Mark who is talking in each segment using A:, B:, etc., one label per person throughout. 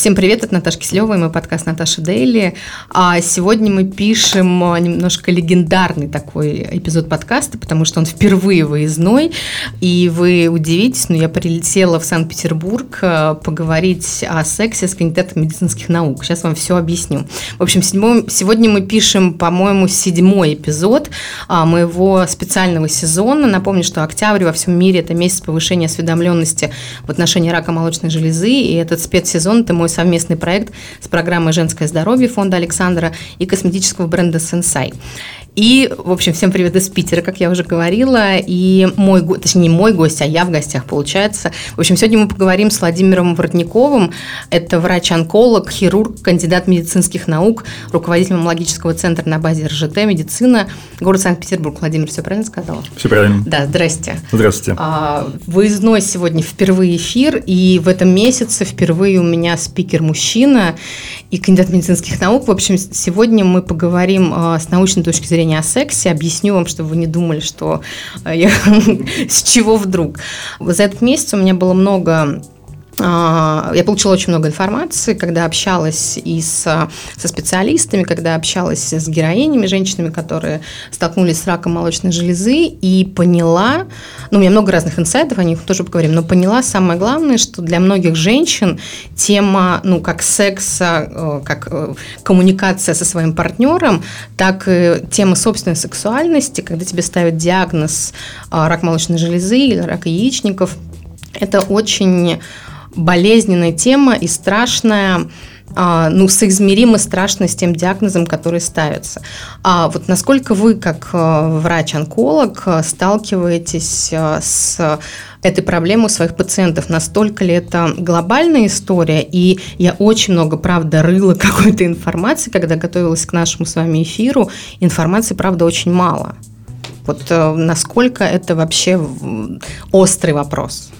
A: Всем привет, это Наташа Киселева мой подкаст «Наташа Дейли». А сегодня мы пишем а, немножко легендарный такой эпизод подкаста, потому что он впервые выездной, и вы удивитесь, но я прилетела в Санкт-Петербург а, поговорить о сексе с кандидатом медицинских наук. Сейчас вам все объясню. В общем, сегодня мы пишем, по-моему, седьмой эпизод а, моего специального сезона. Напомню, что октябрь во всем мире – это месяц повышения осведомленности в отношении рака молочной железы, и этот спецсезон – это мой совместный проект с программой «Женское здоровье» фонда Александра и косметического бренда «Сенсай». И, в общем, всем привет из Питера, как я уже говорила. И мой, точнее, не мой гость, а я в гостях, получается. В общем, сегодня мы поговорим с Владимиром Воротниковым. Это врач-онколог, хирург, кандидат медицинских наук, руководитель мамологического центра на базе РЖТ, медицина, город Санкт-Петербург. Владимир, все правильно сказала?
B: Все правильно.
A: Да, здрасте.
B: Здравствуйте.
A: А, выездной сегодня впервые эфир, и в этом месяце впервые у меня спикер-мужчина и кандидат медицинских наук. В общем, сегодня мы поговорим а, с научной точки зрения зрения о сексе, объясню вам, чтобы вы не думали, что э, я с чего вдруг. За этот месяц у меня было много я получила очень много информации, когда общалась и с, со специалистами, когда общалась с героинями, женщинами, которые столкнулись с раком молочной железы, и поняла, ну, у меня много разных инсайтов, о них тоже поговорим, но поняла самое главное, что для многих женщин тема, ну, как секса, э, как э, коммуникация со своим партнером, так и тема собственной сексуальности, когда тебе ставят диагноз э, рак молочной железы или рак яичников, это очень болезненная тема и страшная, а, ну, соизмеримо страшно с тем диагнозом, который ставится. А вот насколько вы, как э, врач-онколог, сталкиваетесь э, с этой проблемой у своих пациентов? Настолько ли это глобальная история? И я очень много, правда, рыла какой-то информации, когда готовилась к нашему с вами эфиру. Информации, правда, очень мало. Вот э, насколько это вообще острый вопрос?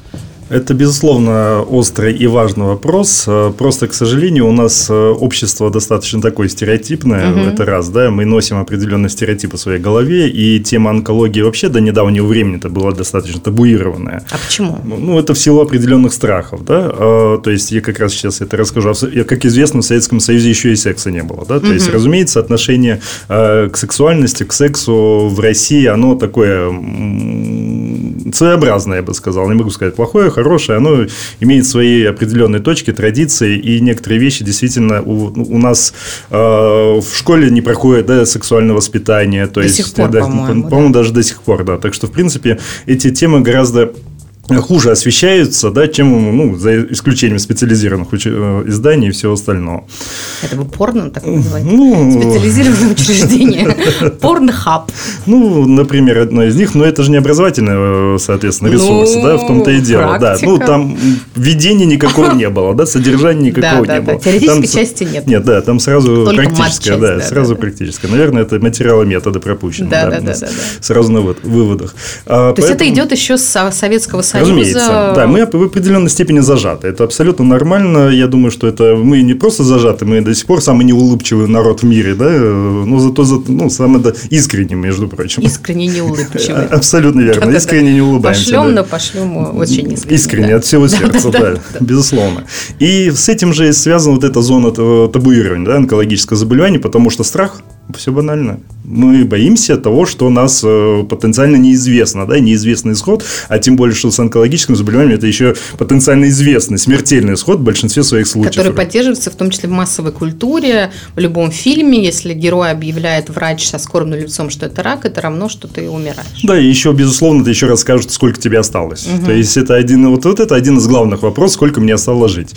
B: Это, безусловно, острый и важный вопрос. Э, просто, к сожалению, у нас э, общество достаточно такое стереотипное. Угу. Это раз, да, мы носим определенные стереотипы в своей голове, и тема онкологии вообще до недавнего времени это была достаточно табуированная.
A: А почему?
B: Ну, ну это в силу определенных страхов, да. А, то есть, я как раз сейчас это расскажу. Как известно, в Советском Союзе еще и секса не было, да. То угу. есть, разумеется, отношение э, к сексуальности, к сексу в России, оно такое своеобразное, я бы сказал. Не могу сказать плохое, хорошее, оно имеет свои определенные точки, традиции, и некоторые вещи действительно у, у нас э, в школе не проходят да, сексуальное воспитание. То
A: до
B: есть,
A: сих пор,
B: да,
A: по-моему,
B: по-моему да. даже до сих пор, да. Так что, в принципе, эти темы гораздо хуже освещаются, да, чем ну, за исключением специализированных э, изданий и всего остального.
A: Это вы порно так называете? Ну, Специализированное учреждение. Порнхаб.
B: Ну, например, одно из них, но это же не образовательный, э, соответственно, ресурс, ну, да, в том-то и дело. Да, ну, там введения никакого не было, да, содержания никакого не было.
A: Теоретической части нет.
B: Нет, да, там сразу практическое, да, сразу практическое. Наверное, это материалы метода пропущены. Да, да, да. Сразу на выводах.
A: А, То есть, это идет еще с Советского Союза
B: Разумеется, да, мы в определенной степени зажаты. Это абсолютно нормально. Я думаю, что это мы не просто зажаты, мы до сих пор самый неулыбчивый народ в мире, да, но зато ну, самый да, искренний, между прочим.
A: Искренне неулыбчивый.
B: Абсолютно верно. Искренне не улыбаемся.
A: Пошлем, но пошлем очень искренне.
B: Искренне, от всего сердца, да, безусловно. И с этим же связана вот эта зона табуирования, да, онкологического заболевания, потому что страх все банально. Мы боимся того, что нас э, потенциально неизвестно, да, неизвестный исход, а тем более, что с онкологическим заболеванием это еще потенциально известный, смертельный исход в большинстве своих случаев.
A: Который поддерживается в том числе в массовой культуре, в любом фильме, если герой объявляет врач со скорбным лицом, что это рак, это равно, что ты умираешь.
B: Да, и еще, безусловно, ты еще расскажут, сколько тебе осталось. Угу. То есть, это один, вот, вот это один из главных вопросов, сколько мне осталось жить.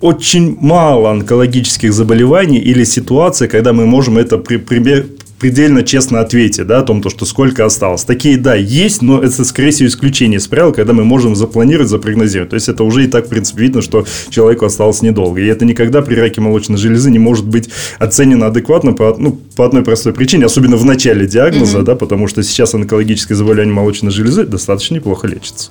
B: Очень мало онкологических заболеваний или ситуаций, когда мы можем это при, при, предельно честно ответить, да, о том, то, что сколько осталось. Такие, да, есть, но это, скорее всего, исключение из правил, когда мы можем запланировать, запрогнозировать. То есть, это уже и так, в принципе, видно, что человеку осталось недолго. И это никогда при раке молочной железы не может быть оценено адекватно по, ну, по одной простой причине, особенно в начале диагноза, mm-hmm. да, потому что сейчас онкологическое заболевание молочной железы достаточно неплохо лечится.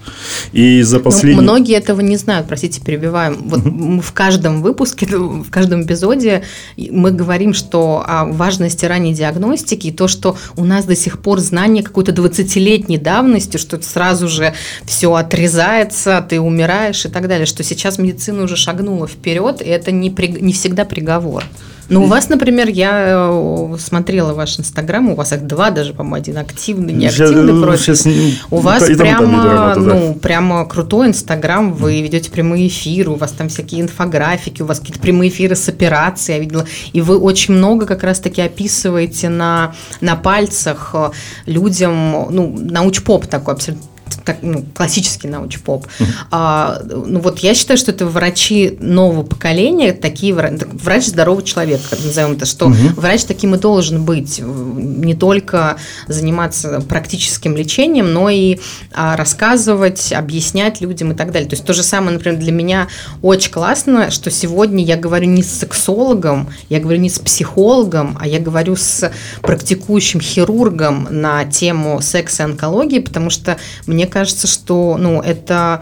B: И за последние...
A: Ну, многие этого не знают, простите, перебиваем. Вот mm-hmm. в каждом выпуске, в каждом эпизоде мы говорим, что о важности ранней диагностики диагностики, и то, что у нас до сих пор знание какой-то 20-летней давности, что сразу же все отрезается, ты умираешь и так далее, что сейчас медицина уже шагнула вперед, и это не, при, не всегда приговор. Ну, у вас, например, я э, смотрела ваш инстаграм, у вас их два даже, по-моему, один активный, неактивный сейчас, профиль. Сейчас, у вас и прямо, да. ну, прямо крутой инстаграм, вы ведете прямые эфиры, у вас там всякие инфографики, у вас какие-то прямые эфиры с операцией, я видела, и вы очень много как раз-таки описываете на, на пальцах э, людям, ну, научпоп такой абсолютно так, ну, классический научпоп. Uh-huh. А, ну вот я считаю, что это врачи нового поколения, такие врач здоровый человек, как назовем это, что uh-huh. врач таким и должен быть, не только заниматься практическим лечением, но и а, рассказывать, объяснять людям и так далее. То есть то же самое, например, для меня очень классно, что сегодня я говорю не с сексологом, я говорю не с психологом, а я говорю с практикующим хирургом на тему секса и онкологии, потому что мне кажется, что ну, это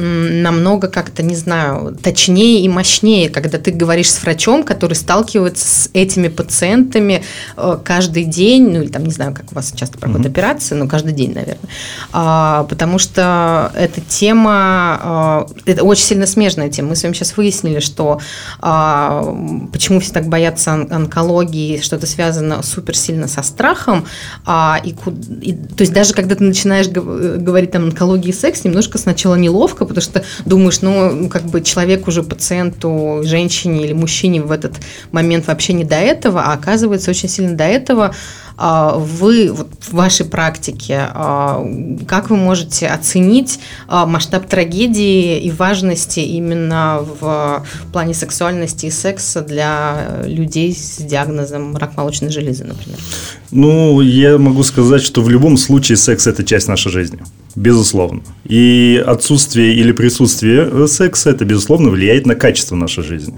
A: намного как-то, не знаю, точнее и мощнее, когда ты говоришь с врачом, который сталкивается с этими пациентами э, каждый день, ну или там, не знаю, как у вас часто проходят mm-hmm. операции, но каждый день, наверное. А, потому что эта тема, а, это очень сильно смежная тема. Мы с вами сейчас выяснили, что а, почему все так боятся он- онкологии, что это связано супер сильно со страхом. А, и, и, то есть даже когда ты начинаешь говорить там онкологии и секс, немножко сначала неловко, потому что думаешь, ну, как бы человек уже пациенту, женщине или мужчине в этот момент вообще не до этого, а оказывается очень сильно до этого. А, вы вот в вашей практике, а, как вы можете оценить а, масштаб трагедии и важности именно в плане сексуальности и секса для людей с диагнозом рак молочной железы, например?
B: Ну, я могу сказать, что в любом случае секс – это часть нашей жизни. Безусловно. И отсутствие или присутствие э, секса, это, безусловно, влияет на качество нашей жизни.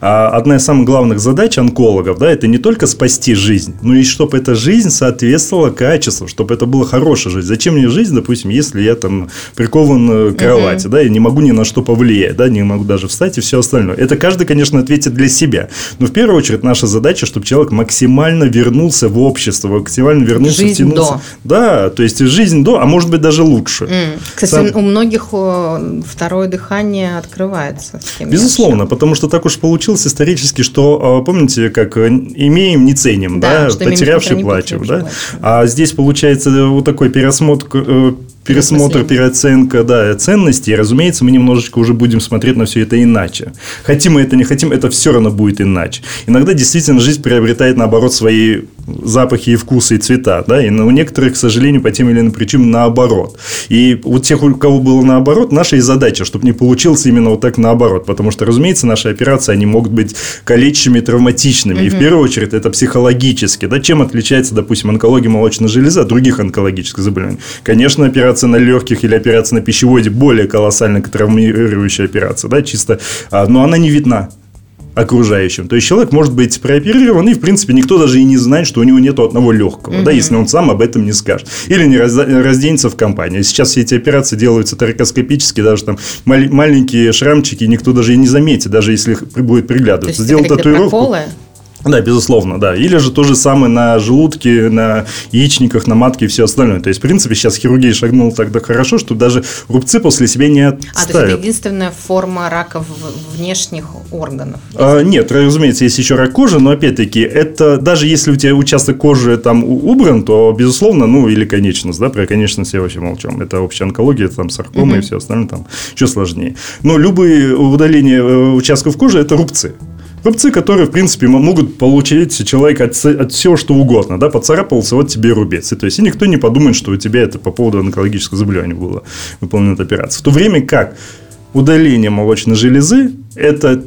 B: А одна из самых главных задач онкологов, да, это не только спасти жизнь, но и чтобы эта жизнь соответствовала качеству, чтобы это была хорошая жизнь. Зачем мне жизнь, допустим, если я там прикован э, к кровати, uh-huh. да, и не могу ни на что повлиять, да, не могу даже встать и все остальное. Это каждый, конечно, ответит для себя. Но в первую очередь наша задача, чтобы человек максимально вернулся в общество, максимально вернулся,
A: жизнь втянулся. До.
B: Да, то есть жизнь до, а может быть даже лучше.
A: Mm. Кстати, Сам... у многих второе дыхание открывается.
B: Безусловно, потому что так уж получилось исторически, что, а, помните, как э, имеем, не ценим, да, да? потерявший плачем, да? А здесь получается вот такой пересмотр э, пересмотр, переоценка да, ценностей. И, разумеется, мы немножечко уже будем смотреть на все это иначе. Хотим мы это, не хотим, это все равно будет иначе. Иногда действительно жизнь приобретает, наоборот, свои запахи и вкусы и цвета. Да? И у некоторых, к сожалению, по тем или иным причинам наоборот. И вот тех, у кого было наоборот, наша и задача, чтобы не получилось именно вот так наоборот. Потому что, разумеется, наши операции, они могут быть калечащими, травматичными. Угу. И в первую очередь это психологически. Да? Чем отличается, допустим, онкология молочной железы от других онкологических заболеваний? Конечно, операция операция на легких или операция на пищеводе более колоссально травмирующая операция, да, чисто, а, но она не видна окружающим. То есть человек может быть прооперирован, и в принципе никто даже и не знает, что у него нет одного легкого, угу. да, если он сам об этом не скажет. Или не разденется в компании. Сейчас все эти операции делаются торакоскопически, даже там маленькие шрамчики никто даже и не заметит, даже если будет приглядываться. Сделал татуировку. Проколы? Да, безусловно, да. Или же то же самое на желудке, на яичниках, на матке и все остальное. То есть, в принципе, сейчас хирургия шагнула тогда хорошо, что даже рубцы после себя не отставят. А, то есть,
A: это единственная форма рака внешних органов?
B: А, нет, разумеется, есть еще рак кожи, но, опять-таки, это даже если у тебя участок кожи там убран, то, безусловно, ну, или конечность, да, про конечность я вообще молчу. Это общая онкология, там саркома угу. и все остальное там еще сложнее. Но любые удаления э, участков кожи – это рубцы. Рубцы, которые, в принципе, могут получить человек от, от всего, что угодно. Да? Поцарапался, вот тебе рубец. И, то есть, и никто не подумает, что у тебя это по поводу онкологического заболевания было выполнена операция. В то время как удаление молочной железы – это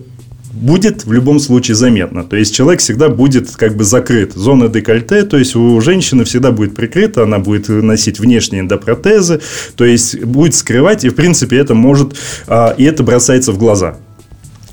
B: будет в любом случае заметно. То есть человек всегда будет как бы закрыт. Зона декольте, то есть у женщины всегда будет прикрыта, она будет носить внешние эндопротезы, то есть будет скрывать, и в принципе это может, а, и это бросается в глаза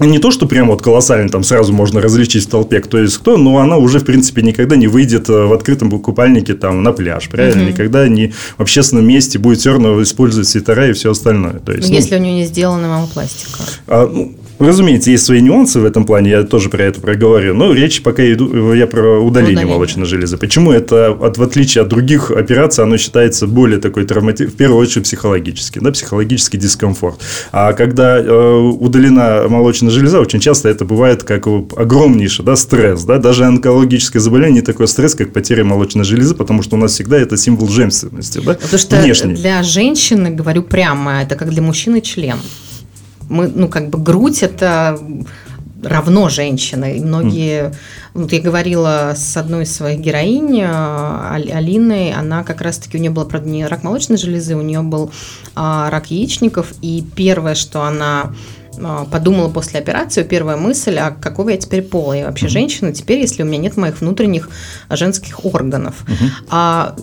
B: не то, что прям вот колоссально там сразу можно различить в толпе, кто есть кто, но она уже, в принципе, никогда не выйдет э, в открытом купальнике там на пляж, правильно? Угу. Никогда не в общественном месте будет все равно использовать свитера и все остальное. То есть,
A: ну, если у нее не сделана мамопластика.
B: А, ну, Разумеется, есть свои нюансы в этом плане, я тоже про это проговорю, но речь пока иду, я про удаление, удаление. молочной железы. Почему это, от, в отличие от других операций, оно считается более такой травматичной, в первую очередь психологически, да, психологический дискомфорт. А когда э, удалена молочная железа, очень часто это бывает как огромнейший да, стресс, да, даже онкологическое заболевание не такой стресс, как потеря молочной железы, потому что у нас всегда это символ женственности, да,
A: Потому что Внешний. для женщины, говорю прямо, это как для мужчины член мы, ну, как бы грудь это равно женщина. И многие... Mm. Вот я говорила с одной из своих героинь, э, Алиной, она как раз-таки, у нее был, правда, не рак молочной железы, у нее был а, рак яичников, и первое, что она а, подумала после операции, первая мысль, а какого я теперь пола? Я вообще mm-hmm. женщина теперь, если у меня нет моих внутренних женских органов. Mm-hmm. А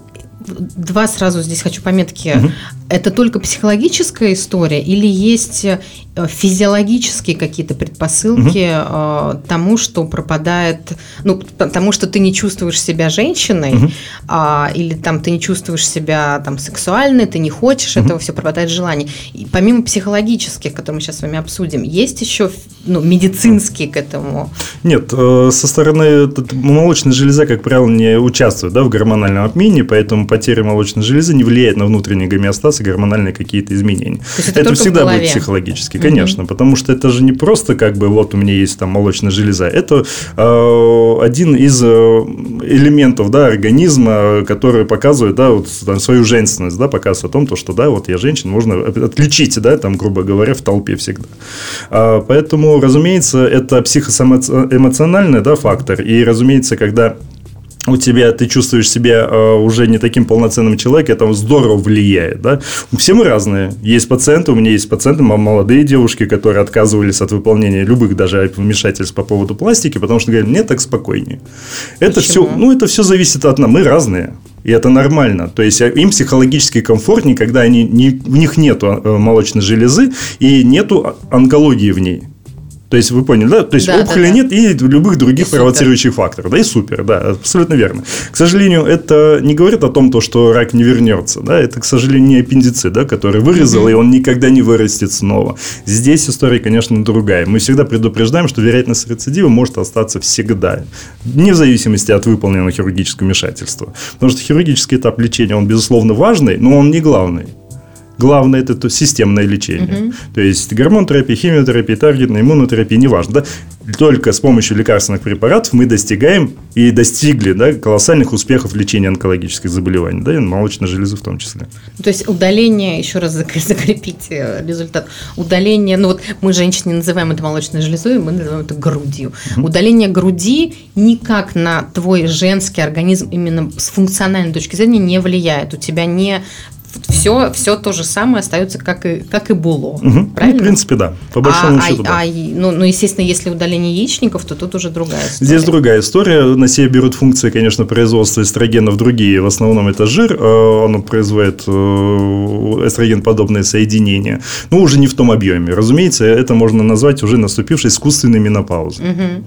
A: два сразу здесь хочу пометки. Угу. Это только психологическая история или есть э, физиологические какие-то предпосылки угу. тому, что пропадает, ну, тому, что ты не чувствуешь себя женщиной, угу. а, или там ты не чувствуешь себя там сексуальной, ты не хочешь угу. этого, все пропадает желание. И помимо психологических, которые мы сейчас с вами обсудим, есть еще ну, медицинские к этому?
B: Нет, э, со стороны молочной железы, как правило, не участвует да, в гормональном обмене, поэтому потеря молочной железы не влияет на внутренний гомеостаз и гормональные какие-то изменения. это, это всегда будет психологически, конечно, угу. потому что это же не просто как бы вот у меня есть там молочная железа, это э, один из э, элементов да, организма, который показывает да, вот, там, свою женственность, да, показывает о том, то, что да, вот я женщина, можно отличить, да, там, грубо говоря, в толпе всегда. А, поэтому, разумеется, это психоэмоциональный да, фактор, и, разумеется, когда у тебя ты чувствуешь себя э, уже не таким полноценным человеком, это здорово влияет, да. Все мы разные. Есть пациенты, у меня есть пациенты, молодые девушки, которые отказывались от выполнения любых даже вмешательств по поводу пластики, потому что говорят, мне так спокойнее. Это все, ну, это все зависит от нас. Мы разные. И это нормально. То есть им психологически комфортнее, когда они, не, у них нет э, молочной железы и нету онкологии в ней. То есть, вы поняли, да? То есть, да, опухоли да, да. нет и любых других и провоцирующих супер. факторов. Да, и супер, да, абсолютно верно. К сожалению, это не говорит о том, то, что рак не вернется. Да? Это, к сожалению, не аппендицит, да, который вырезал, и он никогда не вырастет снова. Здесь история, конечно, другая. Мы всегда предупреждаем, что вероятность рецидива может остаться всегда, вне зависимости от выполненного хирургического вмешательства. Потому что хирургический этап лечения, он, безусловно, важный, но он не главный. Главное это то системное лечение. Угу. То есть гормонотерапия, химиотерапия, таргетная иммунотерапия, неважно. Да? Только с помощью лекарственных препаратов мы достигаем и достигли да, колоссальных успехов в лечении онкологических заболеваний, да, и молочной железы в том числе.
A: То есть удаление, еще раз закрепить э, результат, удаление, ну вот мы женщины называем это молочной железой, мы называем это грудью. Угу. Удаление груди никак на твой женский организм именно с функциональной точки зрения не влияет. У тебя не все, все то же самое остается, как и, как и было.
B: Угу. Правильно? Ну, в принципе, да. По большому а, счету,
A: а, да. А, ну, ну, естественно, если удаление яичников, то тут уже другая история.
B: Здесь другая история. На себя берут функции, конечно, производства эстрогенов другие. В основном это жир. Э, оно производит э, эстроген-подобные соединения. Но уже не в том объеме. Разумеется, это можно назвать уже наступившей искусственной менопаузой.
A: Угу.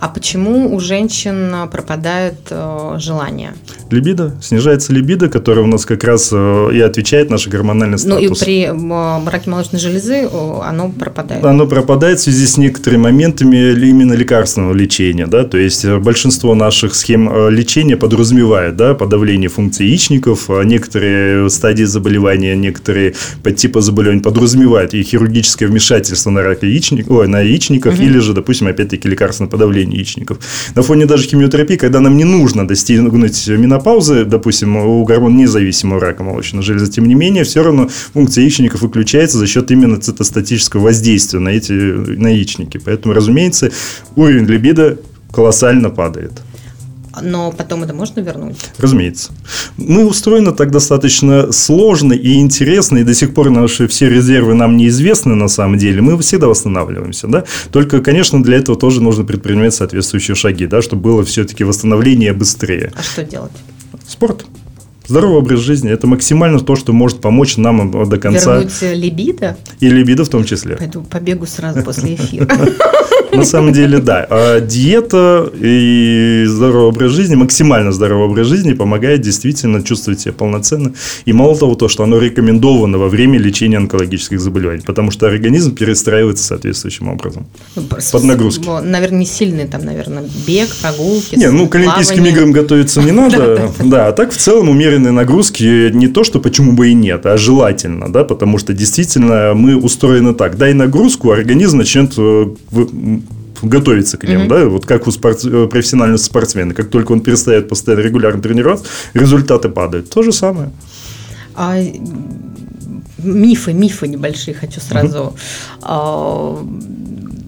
A: А почему у женщин пропадает э, желание?
B: Либидо. Снижается либидо, которое у нас как раз и отвечает наш гормональный статус.
A: Ну и при раке молочной железы оно пропадает.
B: Оно пропадает в связи с некоторыми моментами именно лекарственного лечения. Да? То есть э, большинство наших схем э, лечения подразумевает да, подавление функций яичников, а некоторые стадии заболевания, некоторые подтипы заболеваний подразумевают и хирургическое вмешательство на рак яичник, ой, на яичниках, угу. или же, допустим, опять-таки лекарственное подавление яичников. На фоне даже химиотерапии, когда нам не нужно достигнуть менопаузы, допустим, у гормон независимого рака молочной железы, тем не менее, все равно функция яичников выключается за счет именно цитостатического воздействия на эти на яичники. Поэтому, разумеется, уровень либидо колоссально падает.
A: Но потом это можно вернуть?
B: Разумеется. Мы устроены так достаточно сложно и интересно, и до сих пор наши все резервы нам неизвестны на самом деле. Мы всегда восстанавливаемся. Да? Только, конечно, для этого тоже нужно предпринимать соответствующие шаги, да, чтобы было все-таки восстановление быстрее.
A: А что делать?
B: Спорт Здоровый образ жизни – это максимально то, что может помочь нам до конца.
A: Вернуть либидо?
B: И либидо в том числе.
A: Пойду побегу сразу после эфира.
B: На самом деле, да. А диета и здоровый образ жизни, максимально здоровый образ жизни помогает действительно чувствовать себя полноценно. И мало того, то, что оно рекомендовано во время лечения онкологических заболеваний, потому что организм перестраивается соответствующим образом.
A: Ну,
B: Под нагрузки.
A: Наверное, не сильные там, наверное, бег, прогулки.
B: Не, ну к Олимпийским играм готовиться не надо. Да, а так в целом умеренные нагрузки не то, что почему бы и нет, а желательно, да, потому что действительно мы устроены так. Дай нагрузку, организм начнет э, готовиться к ним, mm-hmm. да, вот как у спорт, э, профессионального спортсмена, как только он перестает постоянно регулярно тренироваться, результаты падают. То же самое.
A: А мифы, мифы небольшие хочу сразу. Mm-hmm. А,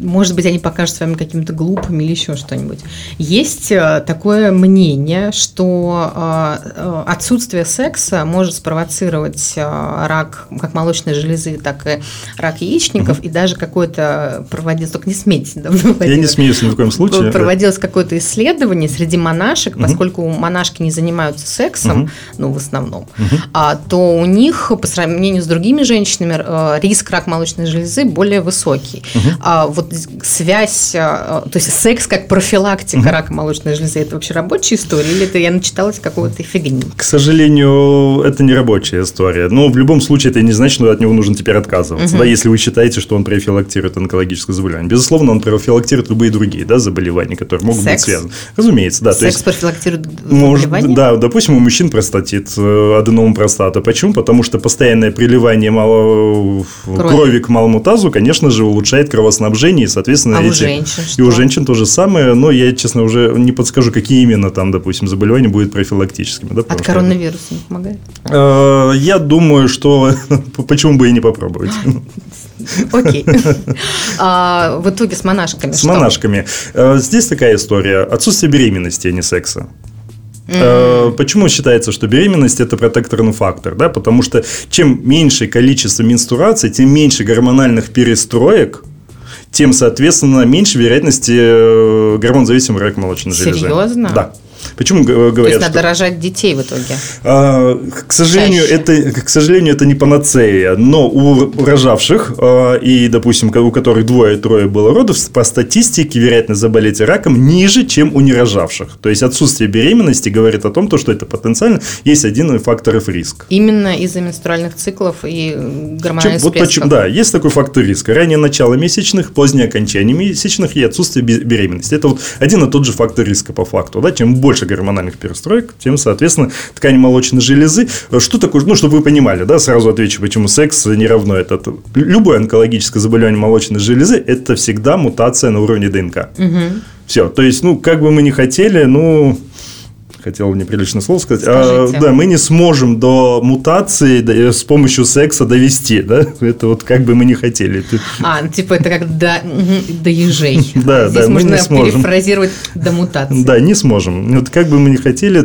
A: может быть, они покажутся вами какими-то глупыми или еще что-нибудь. Есть э, такое мнение, что э, э, отсутствие секса может спровоцировать рак как молочной железы, так и рак яичников, угу. и даже какое-то проводилось, только не смейтесь. Да,
B: Я не смеюсь ни в коем случае.
A: Проводилось какое-то исследование среди монашек, угу. поскольку монашки не занимаются сексом, угу. ну, в основном, а, то у них, по сравнению с другими женщинами, риск рак молочной железы более высокий. А вот связь, а, то есть секс как профилактика mm рака молочной железы, это вообще рабочая история или это я начиталась какого-то фигни?
B: К сожалению, это не рабочая история. Но в любом случае это не значит, что от него нужно теперь отказываться. mm Да, если вы считаете, что он профилактирует онкологическое заболевание. Безусловно, он профилактирует любые другие да, заболевания, которые могут секс? быть связаны. Разумеется, да.
A: Секс то есть, профилактирует заболевания?
B: Да, допустим, у мужчин простатит, э, аденом простата. Почему? Потому что постоянное приливание мало... крови. крови к малому тазу, конечно же, улучшает кровоснабжение и, соответственно, соответственно,
A: а эти... у женщин
B: что? И у женщин то же самое, но я, честно, уже не подскажу, какие именно там, допустим, заболевания будут профилактическими. Да,
A: От коронавируса не помогает?
B: Э, я думаю, что почему бы и не попробовать.
A: Окей. А, в итоге с монашками
B: С монашками. Э, здесь такая история. Отсутствие беременности, а не секса. Mm-hmm. Почему считается, что беременность это протекторный фактор? Да? Потому что чем меньше количество менструаций, тем меньше гормональных перестроек тем, соответственно, меньше вероятности э, гормон-зависимого рака молочной железы.
A: Серьезно?
B: Да. Почему говорят, То
A: есть, надо что... рожать детей в итоге?
B: А, к, сожалению, это, к сожалению, это не панацея. Но у рожавших, а, и, допустим, у которых двое-трое было родов, по статистике вероятность заболеть раком ниже, чем у нерожавших. То есть, отсутствие беременности говорит о том, что это потенциально есть один из факторов риска.
A: Именно из-за менструальных циклов и гормональных вот почему,
B: Да, есть такой фактор риска. Раннее начало месячных, позднее окончание месячных и отсутствие беременности. Это вот один и тот же фактор риска по факту. Да? Чем больше гормональных перестроек, тем, соответственно, ткани молочной железы. Что такое, ну, чтобы вы понимали, да, сразу отвечу, почему секс не равно это. Любое онкологическое заболевание молочной железы – это всегда мутация на уровне ДНК. Угу. Все, то есть, ну, как бы мы ни хотели, ну, хотел неприличное слово сказать. А, да, мы не сможем до мутации да, с помощью секса довести, да? Это вот как бы мы не хотели.
A: А, ну, типа это как до, до ежей.
B: Да, Здесь да, мы не сможем.
A: перефразировать до мутации.
B: Да, не сможем. Вот как бы мы не хотели.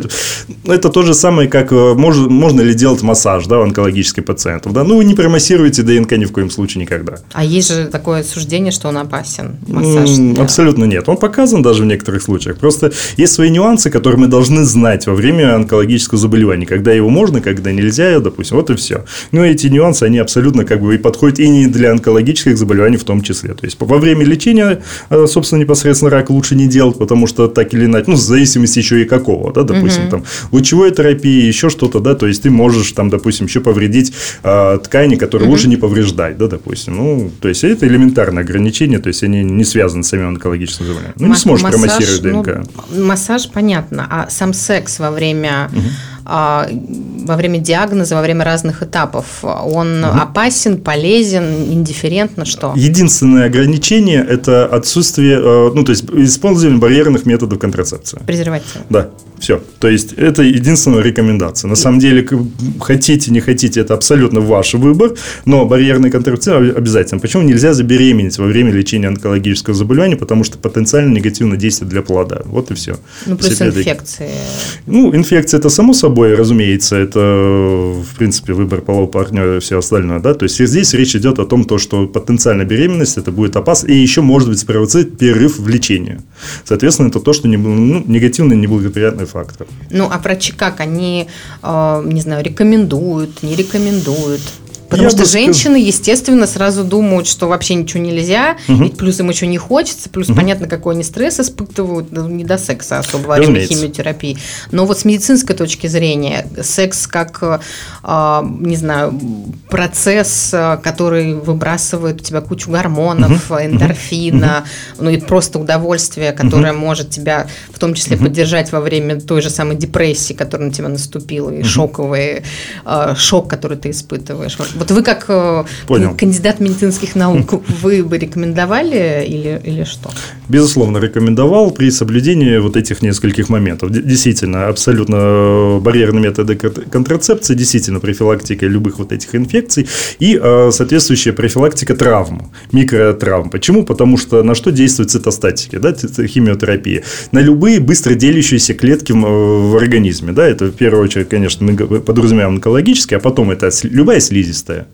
B: Это то же самое, как э, можно, можно ли делать массаж, да, у онкологических пациентов. Да? Ну, вы не промассируете ДНК ни в коем случае никогда.
A: А есть же такое суждение, что он опасен, массаж?
B: Абсолютно нет. Он показан даже в некоторых случаях. Просто есть свои нюансы, которые мы должны знать во время онкологического заболевания, когда его можно, когда нельзя, допустим, вот и все. Но эти нюансы, они абсолютно как бы и подходят и не для онкологических заболеваний в том числе. То есть, во время лечения, э, собственно, непосредственно рак лучше не делать, потому что так или иначе, ну, в зависимости еще и какого, да, допустим, угу. там, лучевой терапии, еще что-то, да, то есть, ты можешь там, допустим, еще повредить э, ткани, которые угу. лучше не повреждать, да, допустим. Ну, то есть, это элементарное ограничение, то есть, они не связаны с самим онкологическим заболеванием. Ну, не сможешь массаж, промассировать ДНК.
A: Ну, массаж, понятно, а сам секс во время угу. Во время диагноза, во время разных этапов. Он угу. опасен, полезен, индифферентно, что?
B: Единственное ограничение – это отсутствие, э, ну, то есть, использование барьерных методов контрацепции.
A: Презерватива.
B: Да. Все. То есть, это единственная рекомендация. На самом деле, хотите, не хотите, это абсолютно ваш выбор, но барьерный контрацепция обязательно. Почему нельзя забеременеть во время лечения онкологического заболевания? Потому что потенциально негативно действует для плода. Вот и все.
A: Ну, плюс инфекции.
B: Ну, инфекция – это само собой, разумеется, это это, в принципе, выбор полового партнера и все остальное, да, то есть здесь речь идет о том, то, что потенциальная беременность, это будет опасно, и еще может быть спровоцировать перерыв в лечении. Соответственно, это то, что не, ну, негативный, неблагоприятный фактор.
A: Ну, а врачи как? Они, э, не знаю, рекомендуют, не рекомендуют? Потому Я что женщины, сказал... естественно, сразу думают, что вообще ничего нельзя, угу. ведь плюс им еще не хочется, плюс угу. понятно, какой они стресс испытывают, ну, не до секса особо во время химиотерапии. Но вот с медицинской точки зрения, секс как, э, не знаю, процесс, который выбрасывает у тебя кучу гормонов, угу. эндорфина, угу. ну и просто удовольствие, которое угу. может тебя в том числе угу. поддержать во время той же самой депрессии, которая на тебя наступила, и угу. шоковый э, шок, который ты испытываешь. Вот вы как э, Понял. кандидат медицинских наук, вы бы рекомендовали или, или что?
B: Безусловно, рекомендовал при соблюдении вот этих нескольких моментов. Действительно, абсолютно барьерные методы контрацепции, действительно профилактика любых вот этих инфекций и э, соответствующая профилактика травм, микротравм. Почему? Потому что на что действует цитостатики, да, химиотерапия? На любые быстро делящиеся клетки в организме. Да, это в первую очередь, конечно, мы подразумеваем онкологические, а потом это любая слизистая чистая.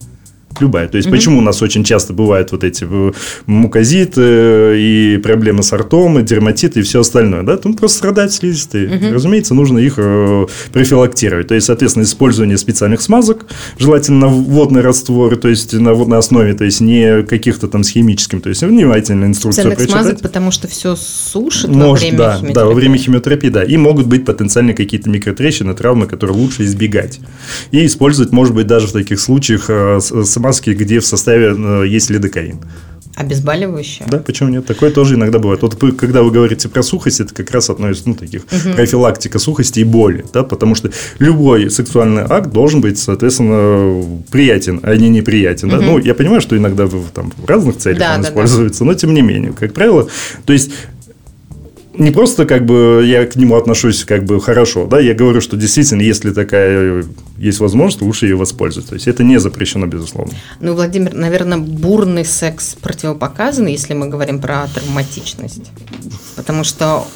B: Любая. То есть, угу. почему у нас очень часто бывают вот эти э, мукозиты э, и проблемы с ртом, и дерматиты и все остальное. Да? Там просто страдают слизистые. Угу. Разумеется, нужно их э, профилактировать. То есть, соответственно, использование специальных смазок, желательно водные растворы, то есть на водной основе, то есть не каких-то там с химическим. То есть, внимательно инструкцию
A: Специальных прочитать. смазок, потому что все сушит
B: Может, во время да, химиотерапии. Да, во время химиотерапии, да. И могут быть потенциальные какие-то микротрещины, травмы, которые лучше избегать. И использовать, может быть, даже в таких случаях с маски, где в составе э, есть лидокаин.
A: Обезболивающее?
B: Да, почему нет? Такое тоже иногда бывает. Вот когда вы говорите про сухость, это как раз относится, ну, таких, угу. профилактика сухости и боли, да, потому что любой сексуальный акт должен быть, соответственно, приятен, а не неприятен, угу. да. Ну, я понимаю, что иногда в, там, в разных целях да, он да, используется, да. но тем не менее, как правило, то есть не просто как бы я к нему отношусь как бы хорошо, да, я говорю, что действительно, если такая есть возможность, лучше ее воспользоваться. То есть это не запрещено, безусловно.
A: Ну, Владимир, наверное, бурный секс противопоказан, если мы говорим про травматичность. Потому что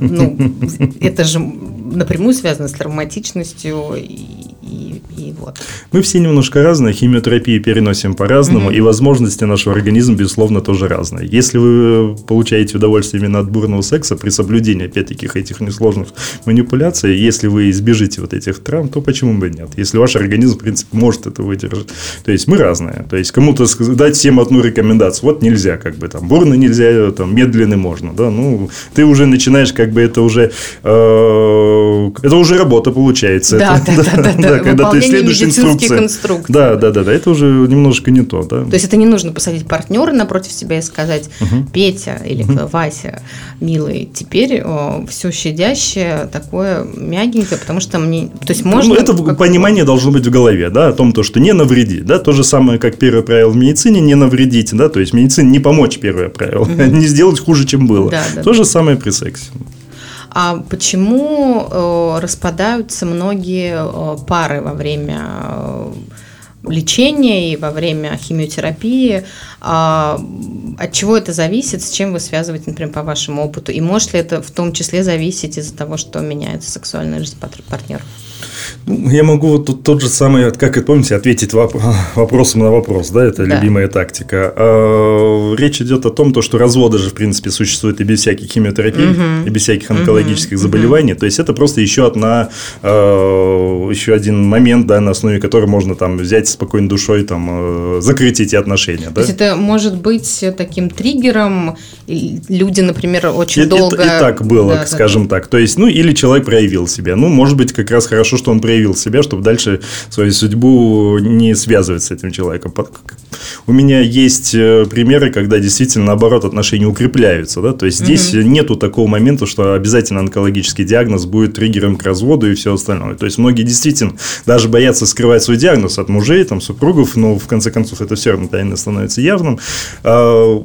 A: ну, это же напрямую связано с травматичностью и и, и вот.
B: Мы все немножко разные, химиотерапию переносим по-разному, mm-hmm. и возможности нашего организма, безусловно, тоже разные. Если вы получаете удовольствие именно от бурного секса при соблюдении, опять-таки, этих несложных манипуляций, если вы избежите вот этих травм, то почему бы нет? Если ваш организм, в принципе, может это выдержать. То есть, мы разные. То есть, кому-то дать всем одну рекомендацию, вот нельзя, как бы, там, бурный нельзя, там, медленный можно, да, ну, ты уже начинаешь, как бы, это уже, э, это уже работа получается.
A: Да,
B: это,
A: да, да, да, да,
B: когда ты следуешь инструкции. Да, да, да, да, это уже немножко не то, да.
A: То есть это не нужно посадить партнера напротив себя и сказать, угу. Петя или угу. Вася, милый, теперь о, все щадящее, такое мягенькое, потому что мне, то есть можно.
B: Ну, это понимание должно быть в голове, да, о том, то, что не навреди, да, то же самое, как первое правило в медицине, не навредите, да, то есть медицине не помочь первое правило, угу. не сделать хуже, чем было. Да, да, то же самое при сексе.
A: А почему э, распадаются многие э, пары во время э, лечения и во время химиотерапии? А, от чего это зависит? С чем вы связываете, например, по вашему опыту? И может ли это в том числе зависеть из-за того, что меняется сексуальная жизнь партнера?
B: Ну, я могу вот тут тот же самый, как и помните, ответить вопросом на вопрос, да, это да. любимая тактика. А, речь идет о том, то, что разводы же, в принципе, существуют и без всяких химиотерапий, угу. и без всяких онкологических угу. заболеваний. То есть, это просто еще одна, а, еще один момент, да, на основе которого можно там взять спокойной душой, там, а, закрыть эти отношения. Да? То
A: есть, это может быть таким триггером, люди, например, очень
B: и,
A: долго... И,
B: и так было, да, скажем да, так. То есть, ну, или человек проявил себя. Ну, может быть, как раз хорошо, что он проявил себя, чтобы дальше свою судьбу не связывать с этим человеком. У меня есть э, примеры, когда действительно, наоборот, отношения укрепляются. Да? То есть, здесь угу. нету такого момента, что обязательно онкологический диагноз будет триггером к разводу и все остальное. То есть, многие действительно даже боятся скрывать свой диагноз от мужей, там, супругов, но в конце концов это все равно тайно становится явным а,